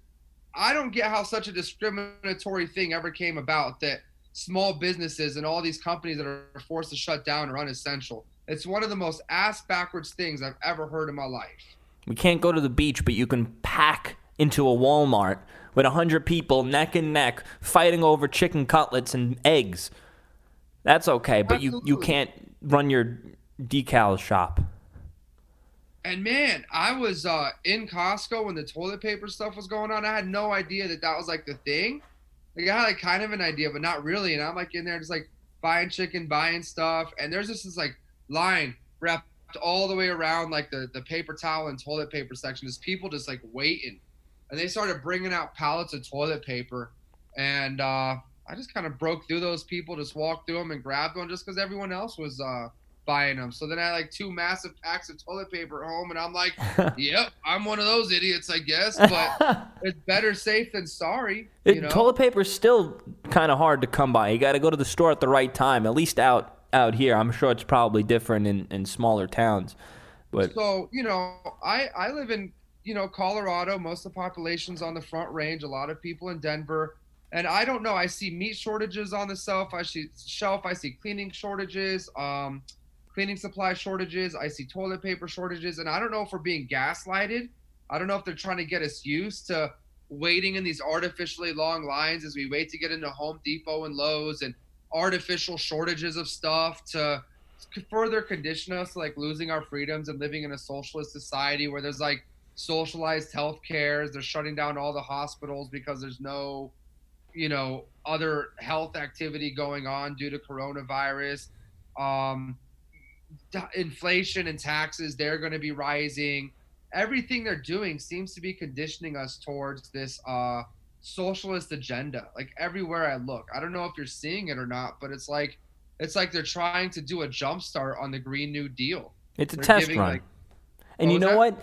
I don't get how such a discriminatory thing ever came about that small businesses and all these companies that are forced to shut down are unessential. It's one of the most ass backwards things I've ever heard in my life. We can't go to the beach, but you can pack into a Walmart with a hundred people neck and neck fighting over chicken cutlets and eggs. That's okay, but you, you can't run your decal shop. And man, I was uh, in Costco when the toilet paper stuff was going on. I had no idea that that was like the thing. Like I had like kind of an idea, but not really. And I'm like in there just like buying chicken, buying stuff, and there's just this like line wrapped all the way around like the the paper towel and toilet paper section. There's people just like waiting, and they started bringing out pallets of toilet paper, and uh, I just kind of broke through those people, just walked through them and grabbed one, just because everyone else was uh, buying them. So then I had like two massive packs of toilet paper at home, and I'm like, yep, I'm one of those idiots, I guess. But it's better safe than sorry. It, You know? Toilet paper is still kind of hard to come by. You got to go to the store at the right time. At least out out here, I'm sure it's probably different in, in smaller towns. But So you know, I I live in you know Colorado. Most of the population's on the Front Range. A lot of people in Denver, and I don't know. I see meat shortages on the shelf. I see shelf. I see cleaning shortages. Um, cleaning supply shortages. I see toilet paper shortages, and I don't know if we're being gaslighted. I don't know if they're trying to get us used to waiting in these artificially long lines as we wait to get into Home Depot and Lowe's and artificial shortages of stuff to further condition us like losing our freedoms and living in a socialist society where there's like socialized health cares they're shutting down all the hospitals because there's no you know other health activity going on due to coronavirus um inflation and taxes they're going to be rising everything they're doing seems to be conditioning us towards this uh socialist agenda like everywhere i look i don't know if you're seeing it or not but it's like It's like they're trying to do a jump start on the Green New Deal. It's a They're test giving, run. like- and you know that? what?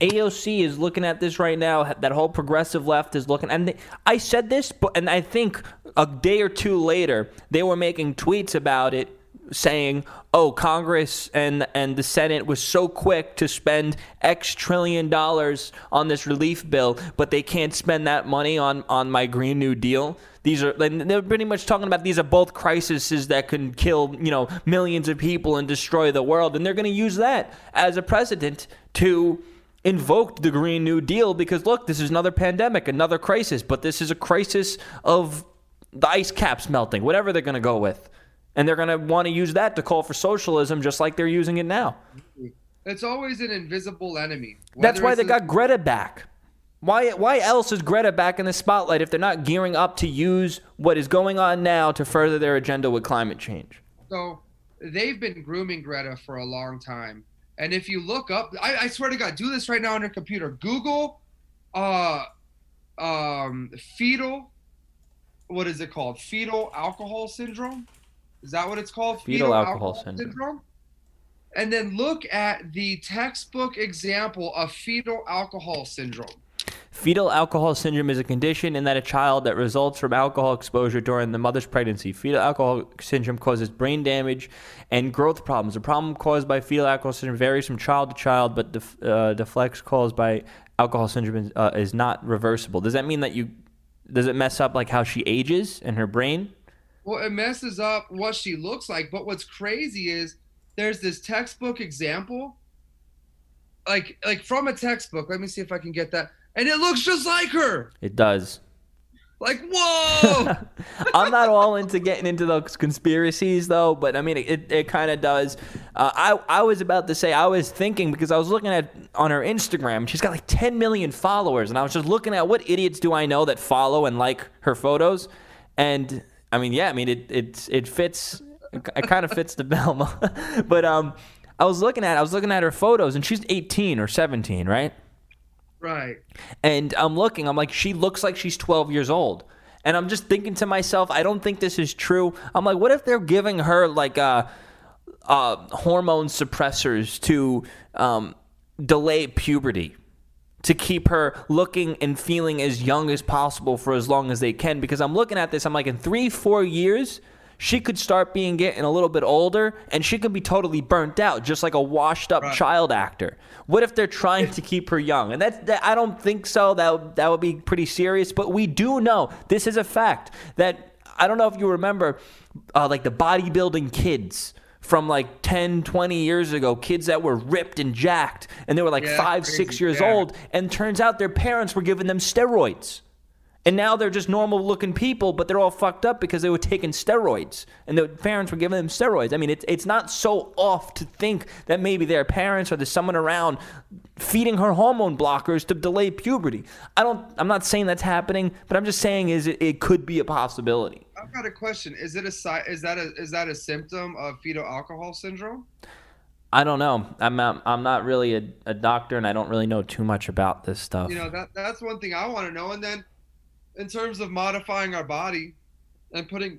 AOC is looking at this right now. That whole progressive left is looking, and they, I said this, but and I think a day or two later they were making tweets about it, saying, "Oh, Congress and and the Senate was so quick to spend X trillion dollars on this relief bill, but they can't spend that money on on my Green New Deal." These are they're pretty much talking about these are both crises that can kill you know millions of people and destroy the world, and they're going to use that as a precedent to invoke the Green New Deal because look, this is another pandemic, another crisis, but this is a crisis of the ice caps melting, whatever they're going to go with. And they're going to want to use that to call for socialism just like they're using it now. It's always an invisible enemy. That's why they a- got Greta back. Why why else is Greta back in the spotlight if they're not gearing up to use what is going on now to further their agenda with climate change? So they've been grooming Greta for a long time. And if you look up, I, I swear to God, do this right now on your computer. Google uh, um, fetal, what is it called? Fetal alcohol syndrome? Is that what it's called? Fetal alcohol syndrome. And then look at the textbook example of fetal alcohol syndrome. Fetal alcohol syndrome is a condition in that a child that results from alcohol exposure during the mother's pregnancy. Fetal alcohol syndrome causes brain damage and growth problems. The problem caused by fetal alcohol syndrome varies from child to child, but the uh, deflects caused by alcohol syndrome is, uh, is not reversible. Does that mean that you does it mess up like how she ages in her brain? Well, it messes up what she looks like. But what's crazy is there's this textbook example, like like from a textbook. Let me see if I can get that. And it looks just like her. It does. Like whoa. I'm not all into getting into those conspiracies though, but I mean it, it kind of does. Uh, I I was about to say I was thinking because I was looking at on her Instagram, she's got like 10 million followers, and I was just looking at what idiots do I know that follow and like her photos, and I mean yeah, I mean it it it fits, it, kind of fits the bill, but um. I was looking at I was looking at her photos and she's 18 or 17, right? right. And I'm looking, I'm like, she looks like she's 12 years old. And I'm just thinking to myself, I don't think this is true. I'm like, what if they're giving her like uh, uh, hormone suppressors to um, delay puberty? To keep her looking and feeling as young as possible for as long as they can. Because I'm looking at this, I'm like, in three, four years, she could start being getting a little bit older and she could be totally burnt out, just like a washed up Right. child actor. What if they're trying to keep her young? And that's that, I don't think so. That that would be pretty serious. But we do know this is a fact that I don't know if you remember, uh, like the bodybuilding kids from like 10, 20 years ago, kids that were ripped and jacked, and they were like Yeah, five, crazy, six years yeah. old, and turns out their parents were giving them steroids. And now they're just normal looking people, but they're all fucked up because they were taking steroids. And the parents were giving them steroids. I mean, it's, it's not so off to think that maybe their parents or there's someone around feeding her hormone blockers to delay puberty. I don't, I'm not saying that's happening, but I'm just saying is it, it could be a possibility. I've got a question. Is it a is that a is that a symptom of fetal alcohol syndrome? I don't know. I'm not, I'm not really a, a doctor and I don't really know too much about this stuff. You know that that's one thing I want to know. And then, in terms of modifying our body and putting,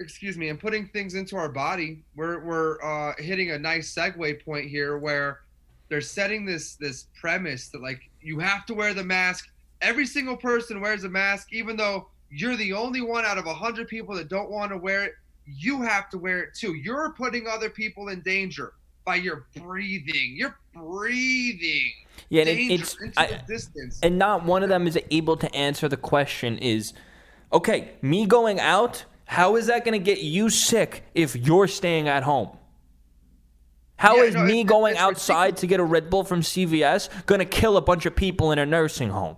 excuse me, and putting things into our body, we're we're uh, hitting a nice segue point here where they're setting this this premise that like you have to wear the mask. Every single person wears a mask, even though you're the only one out of a hundred people that don't want to wear it. You have to wear it too. You're putting other people in danger by your breathing. You're breathing yeah, and it, it's, I, and not one of them is able to answer the question is okay me going out how is that going to get you sick if you're staying at home How Yeah, is no, me it's- going it's outside to get a red bull from cvs going to kill a bunch of people in a nursing home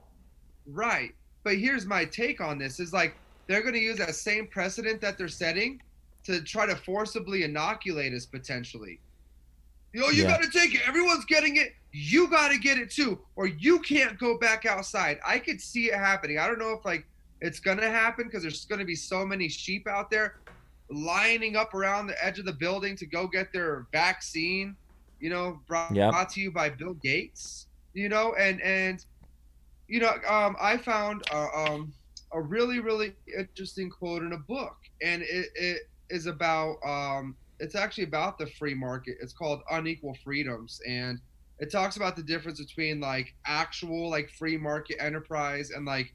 Right. But here's my take on this is like they're going to use that same precedent that they're setting to try to forcibly inoculate us potentially. Yo, you Yeah. got to take it. Everyone's getting it. You got to get it too, or you can't go back outside. I could see it happening. I don't know if like it's going to happen because there's going to be so many sheep out there lining up around the edge of the building to go get their vaccine. You know, brought, Yep. brought to you by Bill Gates. You know, and and you know, um, I found uh, um, a really, really interesting quote in a book, and it, it is about um, it's actually about the free market. It's called Unequal Freedoms, and it talks about the difference between like actual like free market enterprise and like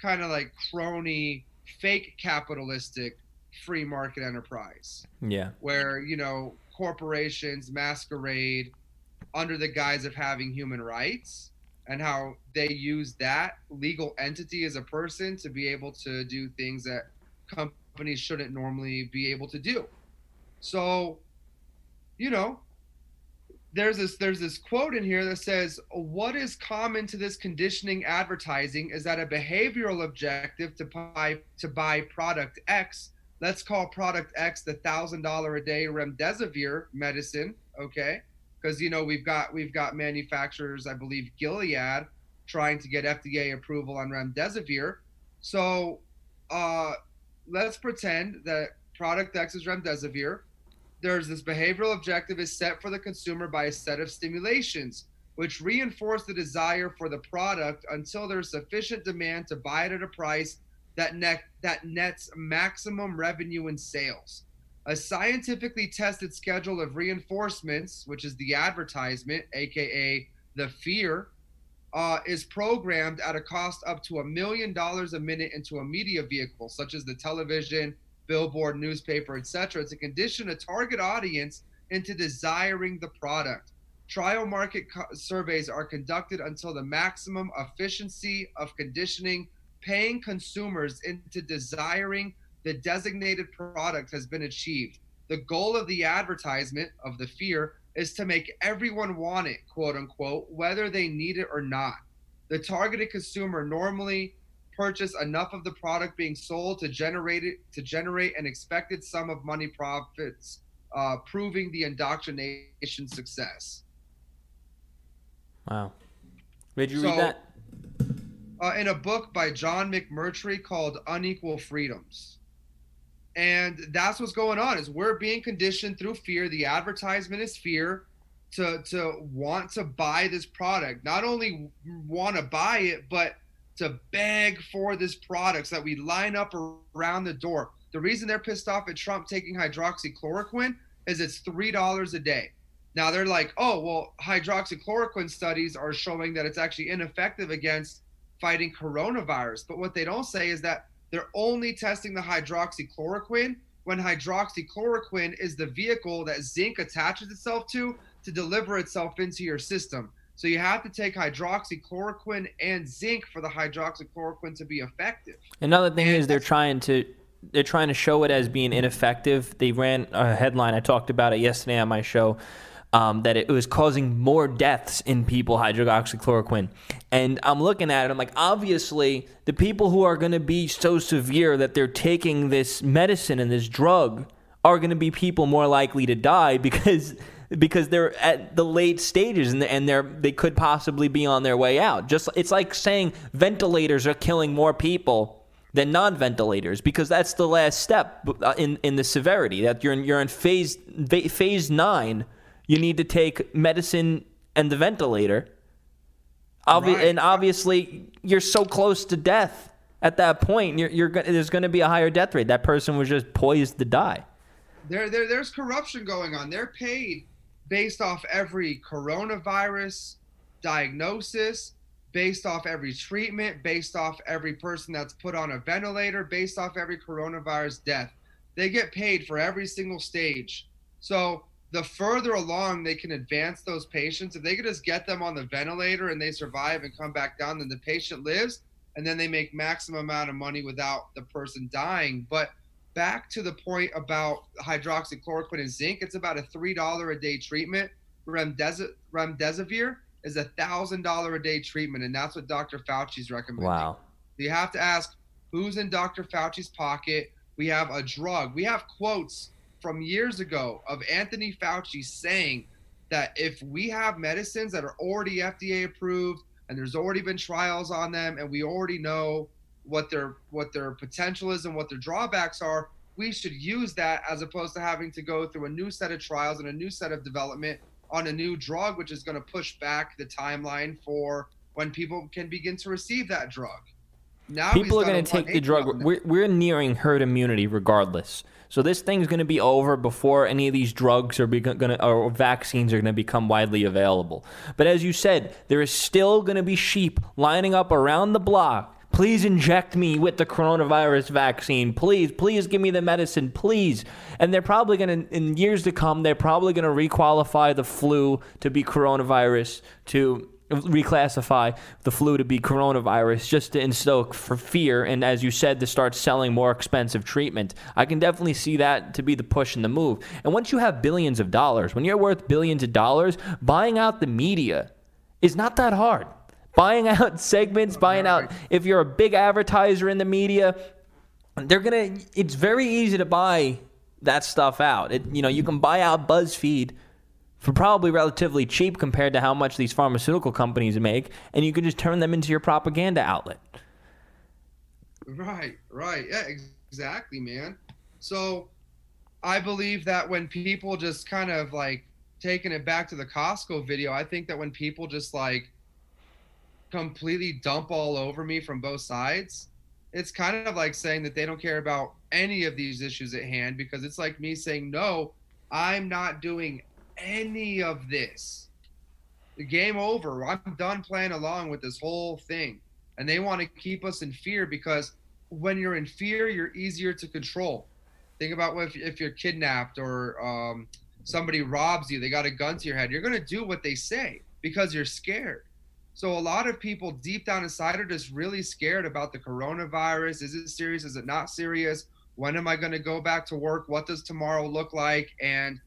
kind of like crony, fake capitalistic free market enterprise, Yeah. where you know corporations masquerade under the guise of having human rights and how they use that legal entity as a person to be able to do things that companies shouldn't normally be able to do. So, you know, there's this there's this quote in here that says what is common to this conditioning advertising is that a behavioral objective to buy to buy product X let's call product X the thousand dollar a day remdesivir medicine okay? Because you know we've got we've got manufacturers I believe Gilead trying to get FDA approval on remdesivir. So uh let's pretend that product X is remdesivir. There's this behavioral objective is set for the consumer by a set of stimulations which reinforce the desire for the product until there's sufficient demand to buy it at a price that net that nets maximum revenue and sales a scientifically tested schedule of reinforcements which is the advertisement aka the fear uh, is programmed at a cost up to a million dollars a minute into a media vehicle such as the television billboard, newspaper, etc., to condition a target audience into desiring the product. Trial market co- surveys are conducted until the maximum efficiency of conditioning paying consumers into desiring the designated product has been achieved. The goal of the advertisement of the fear is to make everyone want it, quote unquote, whether they need it or not. The targeted consumer normally purchase enough of the product being sold to generate it to generate an expected sum of money profits, uh, proving the indoctrination success. Wow. Did you So- read that? Uh, in a book by John McMurtry called Unequal Freedoms. And that's what's going on is we're being conditioned through fear. The advertisement is fear to to want to buy this product. Not only want to buy it, but to beg for this product so that we line up around the door. The reason they're pissed off at Trump taking hydroxychloroquine is it's three dollars a day. Now they're like, oh well, hydroxychloroquine studies are showing that it's actually ineffective against fighting coronavirus. But what they don't say is that they're only testing the hydroxychloroquine when hydroxychloroquine is the vehicle that zinc attaches itself to to deliver itself into your system. So you have to take hydroxychloroquine and zinc for the hydroxychloroquine to be effective. Another thing And is they're trying to they're trying to show it as being ineffective. They ran a headline. I talked about it yesterday on my show. Um, that it was causing more deaths in people hydroxychloroquine, and I'm looking at it. I'm like, obviously, the people who are going to be so severe that they're taking this medicine and this drug are going to be people more likely to die because because they're at the late stages and and they're they could possibly be on their way out. Just it's like saying ventilators are killing more people than non-ventilators because that's the last step uh, in in the severity that you're in, you're in phase phase 9 you need to take medicine and the ventilator Obvi- Right. and obviously you're so close to death at that point you're, you're go- there's going to be a higher death rate that person was just poised to die There, there, there's corruption going on. They're paid based off every coronavirus diagnosis, based off every treatment, based off every person that's put on a ventilator, based off every coronavirus death. They get paid for every single stage. So the further along they can advance those patients, if they could just get them on the ventilator and they survive and come back down, then the patient lives, and then they make maximum amount of money without the person dying. But back to the point about hydroxychloroquine and zinc, it's about a three dollar a day treatment. Remdesi- remdesivir is a thousand dollar a day treatment, and that's what Dr. Fauci's recommending. wow You have to ask who's in Dr. Fauci's pocket. We have a drug. We have quotes from years ago of Anthony Fauci saying that if we have medicines that are already FDA approved and there's already been trials on them and we already know what their what their potential is and what their drawbacks are, we should use that as opposed to having to go through a new set of trials and a new set of development on a new drug, which is going to push back the timeline for when people can begin to receive that drug. Now people are going to take the drug. we're, we're nearing herd immunity regardless So this thing's going to be over before any of these drugs are going to or vaccines are going to become widely available. But as you said, there is still going to be sheep lining up around the block. Please inject me with the coronavirus vaccine. Please, please give me the medicine, please. And they're probably going to, in years to come, they're probably going to requalify the flu to be coronavirus to reclassify the flu to be coronavirus just to instill for fear and as you said to start selling more expensive treatment. I can definitely see that to be the push and the move. And once you have billions of dollars when you're worth billions of dollars buying out the media is not that hard. Buying out segments buying out if you're a big advertiser in the media they're gonna it's very easy to buy that stuff out. It, you know you can buy out buzzfeed for probably relatively cheap compared to how much these pharmaceutical companies make, and you can just turn them into your propaganda outlet. Right, right. Yeah, exactly, man. So I believe that when people just kind of like taking it back to the Costco video, I think that when people just like completely dump all over me from both sides, it's kind of like saying that they don't care about any of these issues at hand because it's like me saying, no, I'm not doing any of this. The game over. I'm done playing along with this whole thing. And they want to keep us in fear because when you're in fear, you're easier to control. Think about if, if you're kidnapped or um, somebody robs you, they got a gun to your head. You're going to do what they say because you're scared. So a lot of people deep down inside are just really scared about the coronavirus. Is it serious? Is it not serious? When am I going to go back to work? What does tomorrow look like? And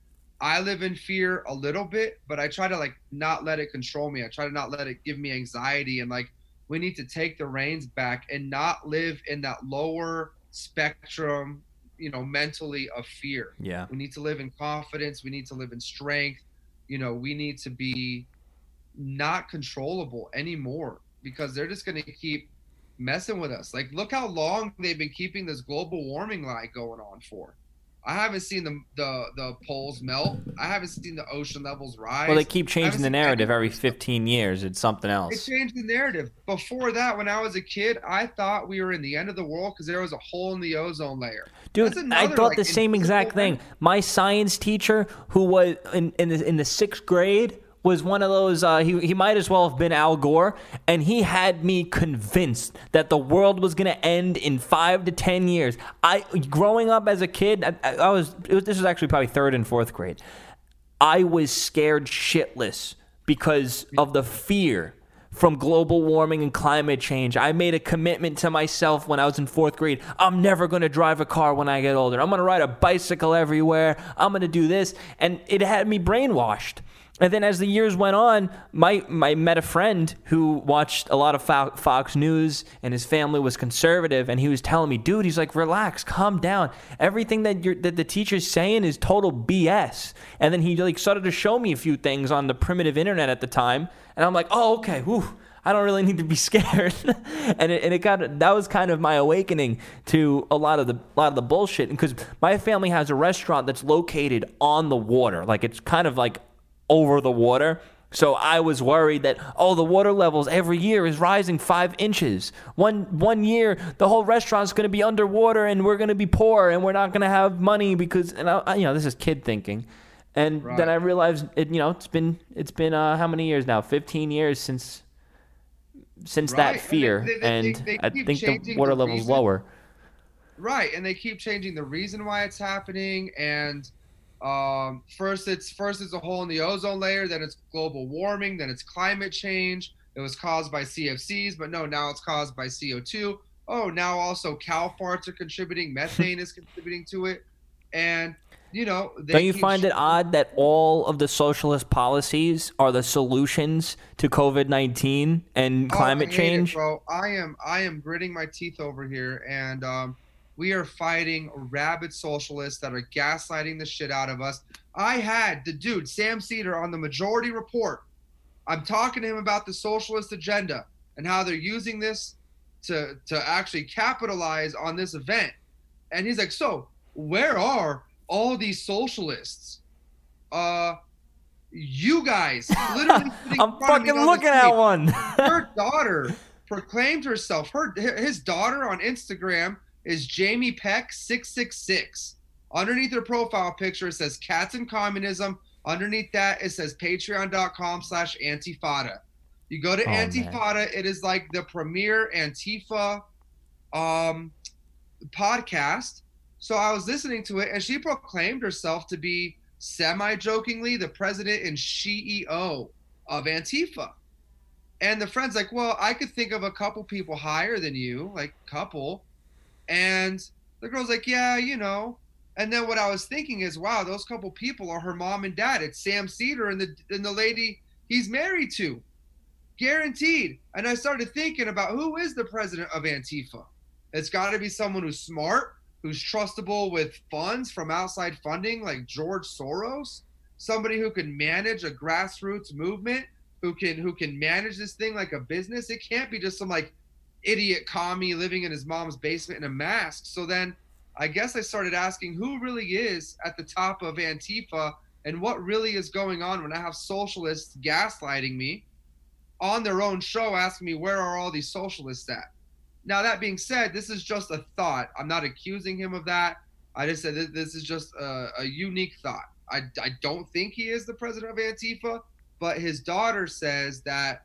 I live in fear a little bit, but I try to like not let it control me. I try to not let it give me anxiety and like we need to take the reins back and not live in that lower spectrum, you know, mentally of fear. Yeah. We need to live in confidence, we need to live in strength. You know, we need to be not controllable anymore because they're just going to keep messing with us. Like look how long they've been keeping this global warming lie going on for. I haven't seen the the the poles melt. I haven't seen the ocean levels rise. Well, they keep changing the narrative every 15 years. It's something else. They changed the narrative. Before that, when I was a kid, I thought we were in the end of the world because there was a hole in the ozone layer. Dude, another, I thought like, the same exact thing. My science teacher, who was in in the, in the sixth grade, was one of those. Uh, he he might as well have been Al Gore, and he had me convinced that the world was gonna end in five to ten years. I growing up as a kid, I, I was, was this was actually probably third and fourth grade. I was scared shitless because of the fear from global warming and climate change. I made a commitment to myself when I was in fourth grade. I'm never going to drive a car when I get older. I'm going to ride a bicycle everywhere. I'm going to do this. And it had me brainwashed. And then as the years went on, my, my met a friend who watched a lot of Fox News and his family was conservative. And he was telling me, dude, he's like, relax, calm down. Everything that, you're, that the teacher's saying is total BS. And then he like started to show me a few things on the primitive internet at the time. And I'm like, oh, okay, whew. I don't really need to be scared. and it, and it got that was kind of my awakening to a lot of the a lot of the bullshit because my family has a restaurant that's located on the water. Like it's kind of like over the water. So I was worried that oh the water levels every year is rising five inches. One one year the whole restaurant's going to be underwater and we're going to be poor and we're not going to have money because and I, you know this is kid thinking. And right. then I realized it you know it's been it's been uh, how many years now? 15 years since since right. that fear they, they, and they, I think the water the level's lower. Right, and they keep changing the reason why it's happening and um, first, it's first it's a hole in the ozone layer. Then it's global warming. Then it's climate change. It was caused by CFCs, but no, now it's caused by CO2. Oh, now also cow farts are contributing. Methane is contributing to it, and you know. Don't you find sh- it odd that all of the socialist policies are the solutions to COVID nineteen and oh, climate change? It, bro, I am I am gritting my teeth over here, and um, we are fighting rabid socialists that are gaslighting the shit out of us. I had the dude, Sam Seder, on the majority report. I'm talking to him about the socialist agenda and how they're using this to to actually capitalize on this event. And he's like, "So, where are all these socialists?" Uh you guys literally I'm fucking looking at one. her daughter proclaimed herself her his daughter on Instagram is Jamie Peck 666 Underneath her profile picture, it says "Cats and Communism." Underneath that, it says Patreon.com/slash Antifada. You go to Oh, man. Antifada. It is like the premier Antifa um, podcast. So I was listening to it, and she proclaimed herself to be semi-jokingly the president and CEO of Antifa. And the friend's like, "Well, I could think of a couple people higher than you, like couple." And the girl's like, "Yeah, you know." And then what I was thinking is, wow, those couple people are her mom and dad. It's Sam Seder and the and the lady he's married to, guaranteed. And I started thinking about who is the president of Antifa. It's got to be someone who's smart, who's trustable with funds from outside funding, like George Soros. Somebody who can manage a grassroots movement, who can who can manage this thing like a business. It can't be just some like idiot commie living in his mom's basement in a mask. So then I guess I started asking who really is at the top of Antifa and what really is going on when I have socialists gaslighting me on their own show asking me where are all these socialists at. Now that being said, this is just a thought. I'm not accusing him of that. I just said this, is just a, a unique thought. I, I don't think he is the president of Antifa, but his daughter says that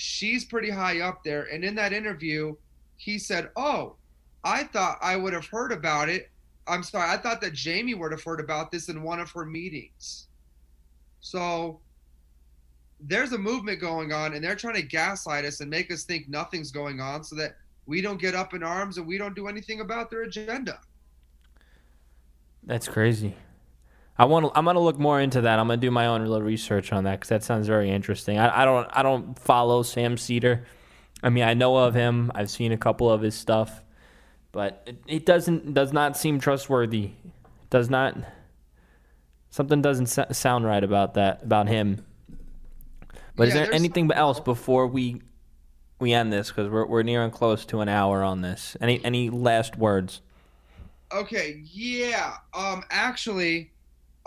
she's pretty high up there. And in that interview, he said, "Oh, I thought I would have heard about it. I'm sorry, I thought that Jamie would have heard about this in one of her meetings. So there's a movement going on, and they're trying to gaslight us and make us think nothing's going on so that we don't get up in arms and we don't do anything about their agenda. That's crazy. I want. to I'm gonna look more into that. I'm gonna do my own little research on that because that sounds very interesting. I, I don't. I don't follow Sam Seder. I mean, I know of him. I've seen a couple of his stuff, but it, it doesn't does not seem trustworthy. Does not. Something doesn't sa- sound right about that about him. But is there anything else else. before we we end this? Because we're we're nearing close to an hour on this. Any any last words? Okay, yeah. Um, actually,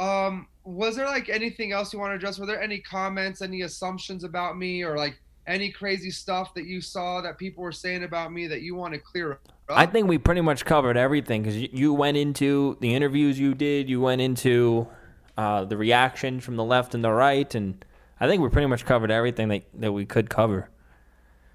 um, was there like anything else you want to address? Were there any comments, any assumptions about me, or like any crazy stuff that you saw that people were saying about me that you want to clear up? I think we pretty much covered everything because you, went into the interviews you did, you went into uh, the reaction from the left and the right, and I think we pretty much covered everything that, that we could cover.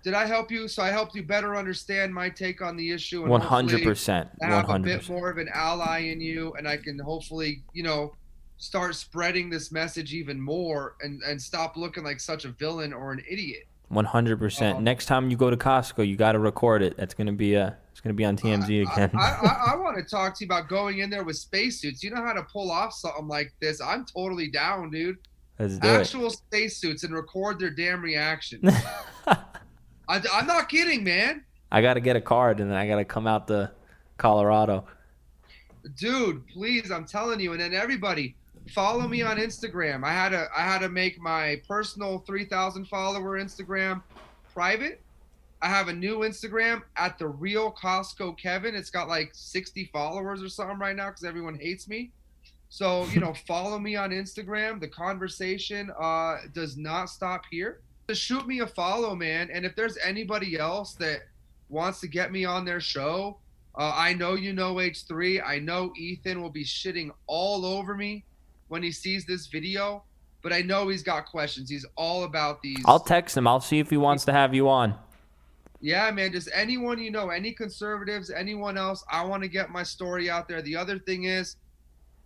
Did I help you? So I helped you better understand my take on the issue. and One hundred percent, have a bit more of an ally in you, and I can hopefully, you know, start spreading this message even more and and stop looking like such a villain or an idiot. One hundred percent. Um, Next time you go to Costco, you got to record it. That's gonna be a. It's gonna be on TMZ again. I, I, I want to talk to you about going in there with spacesuits. You know how to pull off something like this. I'm totally down, dude. Let's do it. Actual spacesuits and record their damn reaction. I, I'm not kidding, man. I got to get a card, and then I got to come out to Colorado. dude please i'm telling you and then everybody follow me on instagram. I had to i had to make my personal 3000 follower instagram private. I have a new instagram at the real costco kevin. It's got like 60 followers or something right now because everyone hates me. So you know follow me on instagram. The conversation uh does not stop here. Just shoot me a follow man. And if there's anybody else that wants to get me on their show uh, I know you know H3. I know Ethan will be shitting all over me when he sees this video, but I know he's got questions. He's all about these. I'll text him. I'll see if he wants to have you on. yeah, man. Just anyone you know, any conservatives, anyone else. I want to get my story out there. The other thing is,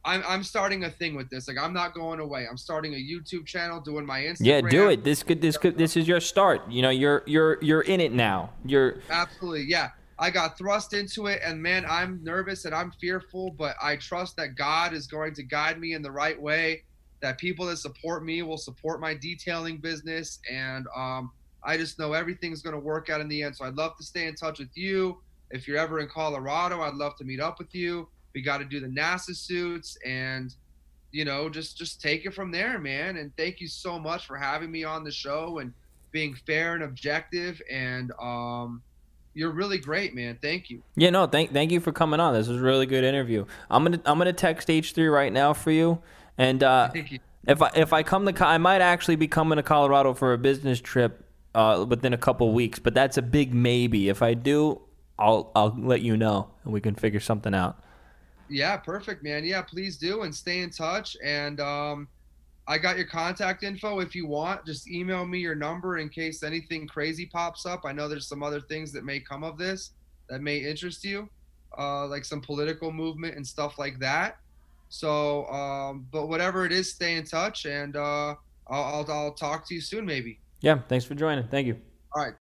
I'm I'm starting a thing with this. Like I'm not going away. I'm starting a YouTube channel, doing my Instagram. Yeah, do it. This could. This could. This is your start. You know, you're you're you're in it now. You're Absolutely, yeah. I got thrust into it, and man, I'm nervous and I'm fearful, but I trust that God is going to guide me in the right way. That people that support me will support my detailing business, and um, I just know everything's going to work out in the end. So I'd love to stay in touch with you. If you're ever in Colorado, I'd love to meet up with you. We got to do the NASA suits, and you know, just just take it from there, man. And thank you so much for having me on the show and being fair and objective and um you're really great, man. Thank you. Yeah, no, thank thank you for coming on. This was a really good interview. I'm gonna I'm gonna text H three right now for you, and uh, Thank you. if I if I come to I might actually be coming to Colorado for a business trip uh, within a couple weeks, but that's a big maybe. If I do, I'll I'll let you know and we can figure something out. Yeah, perfect, man. Yeah, please do and stay in touch. And um, I got your contact info. If you want, just email me your number in case anything crazy pops up. I know there's some other things that may come of this that may interest you, uh, like some political movement and stuff like that. So, um, but whatever it is, stay in touch, and uh, I'll, I'll I'll talk to you soon, maybe. Yeah, thanks for joining. Thank you.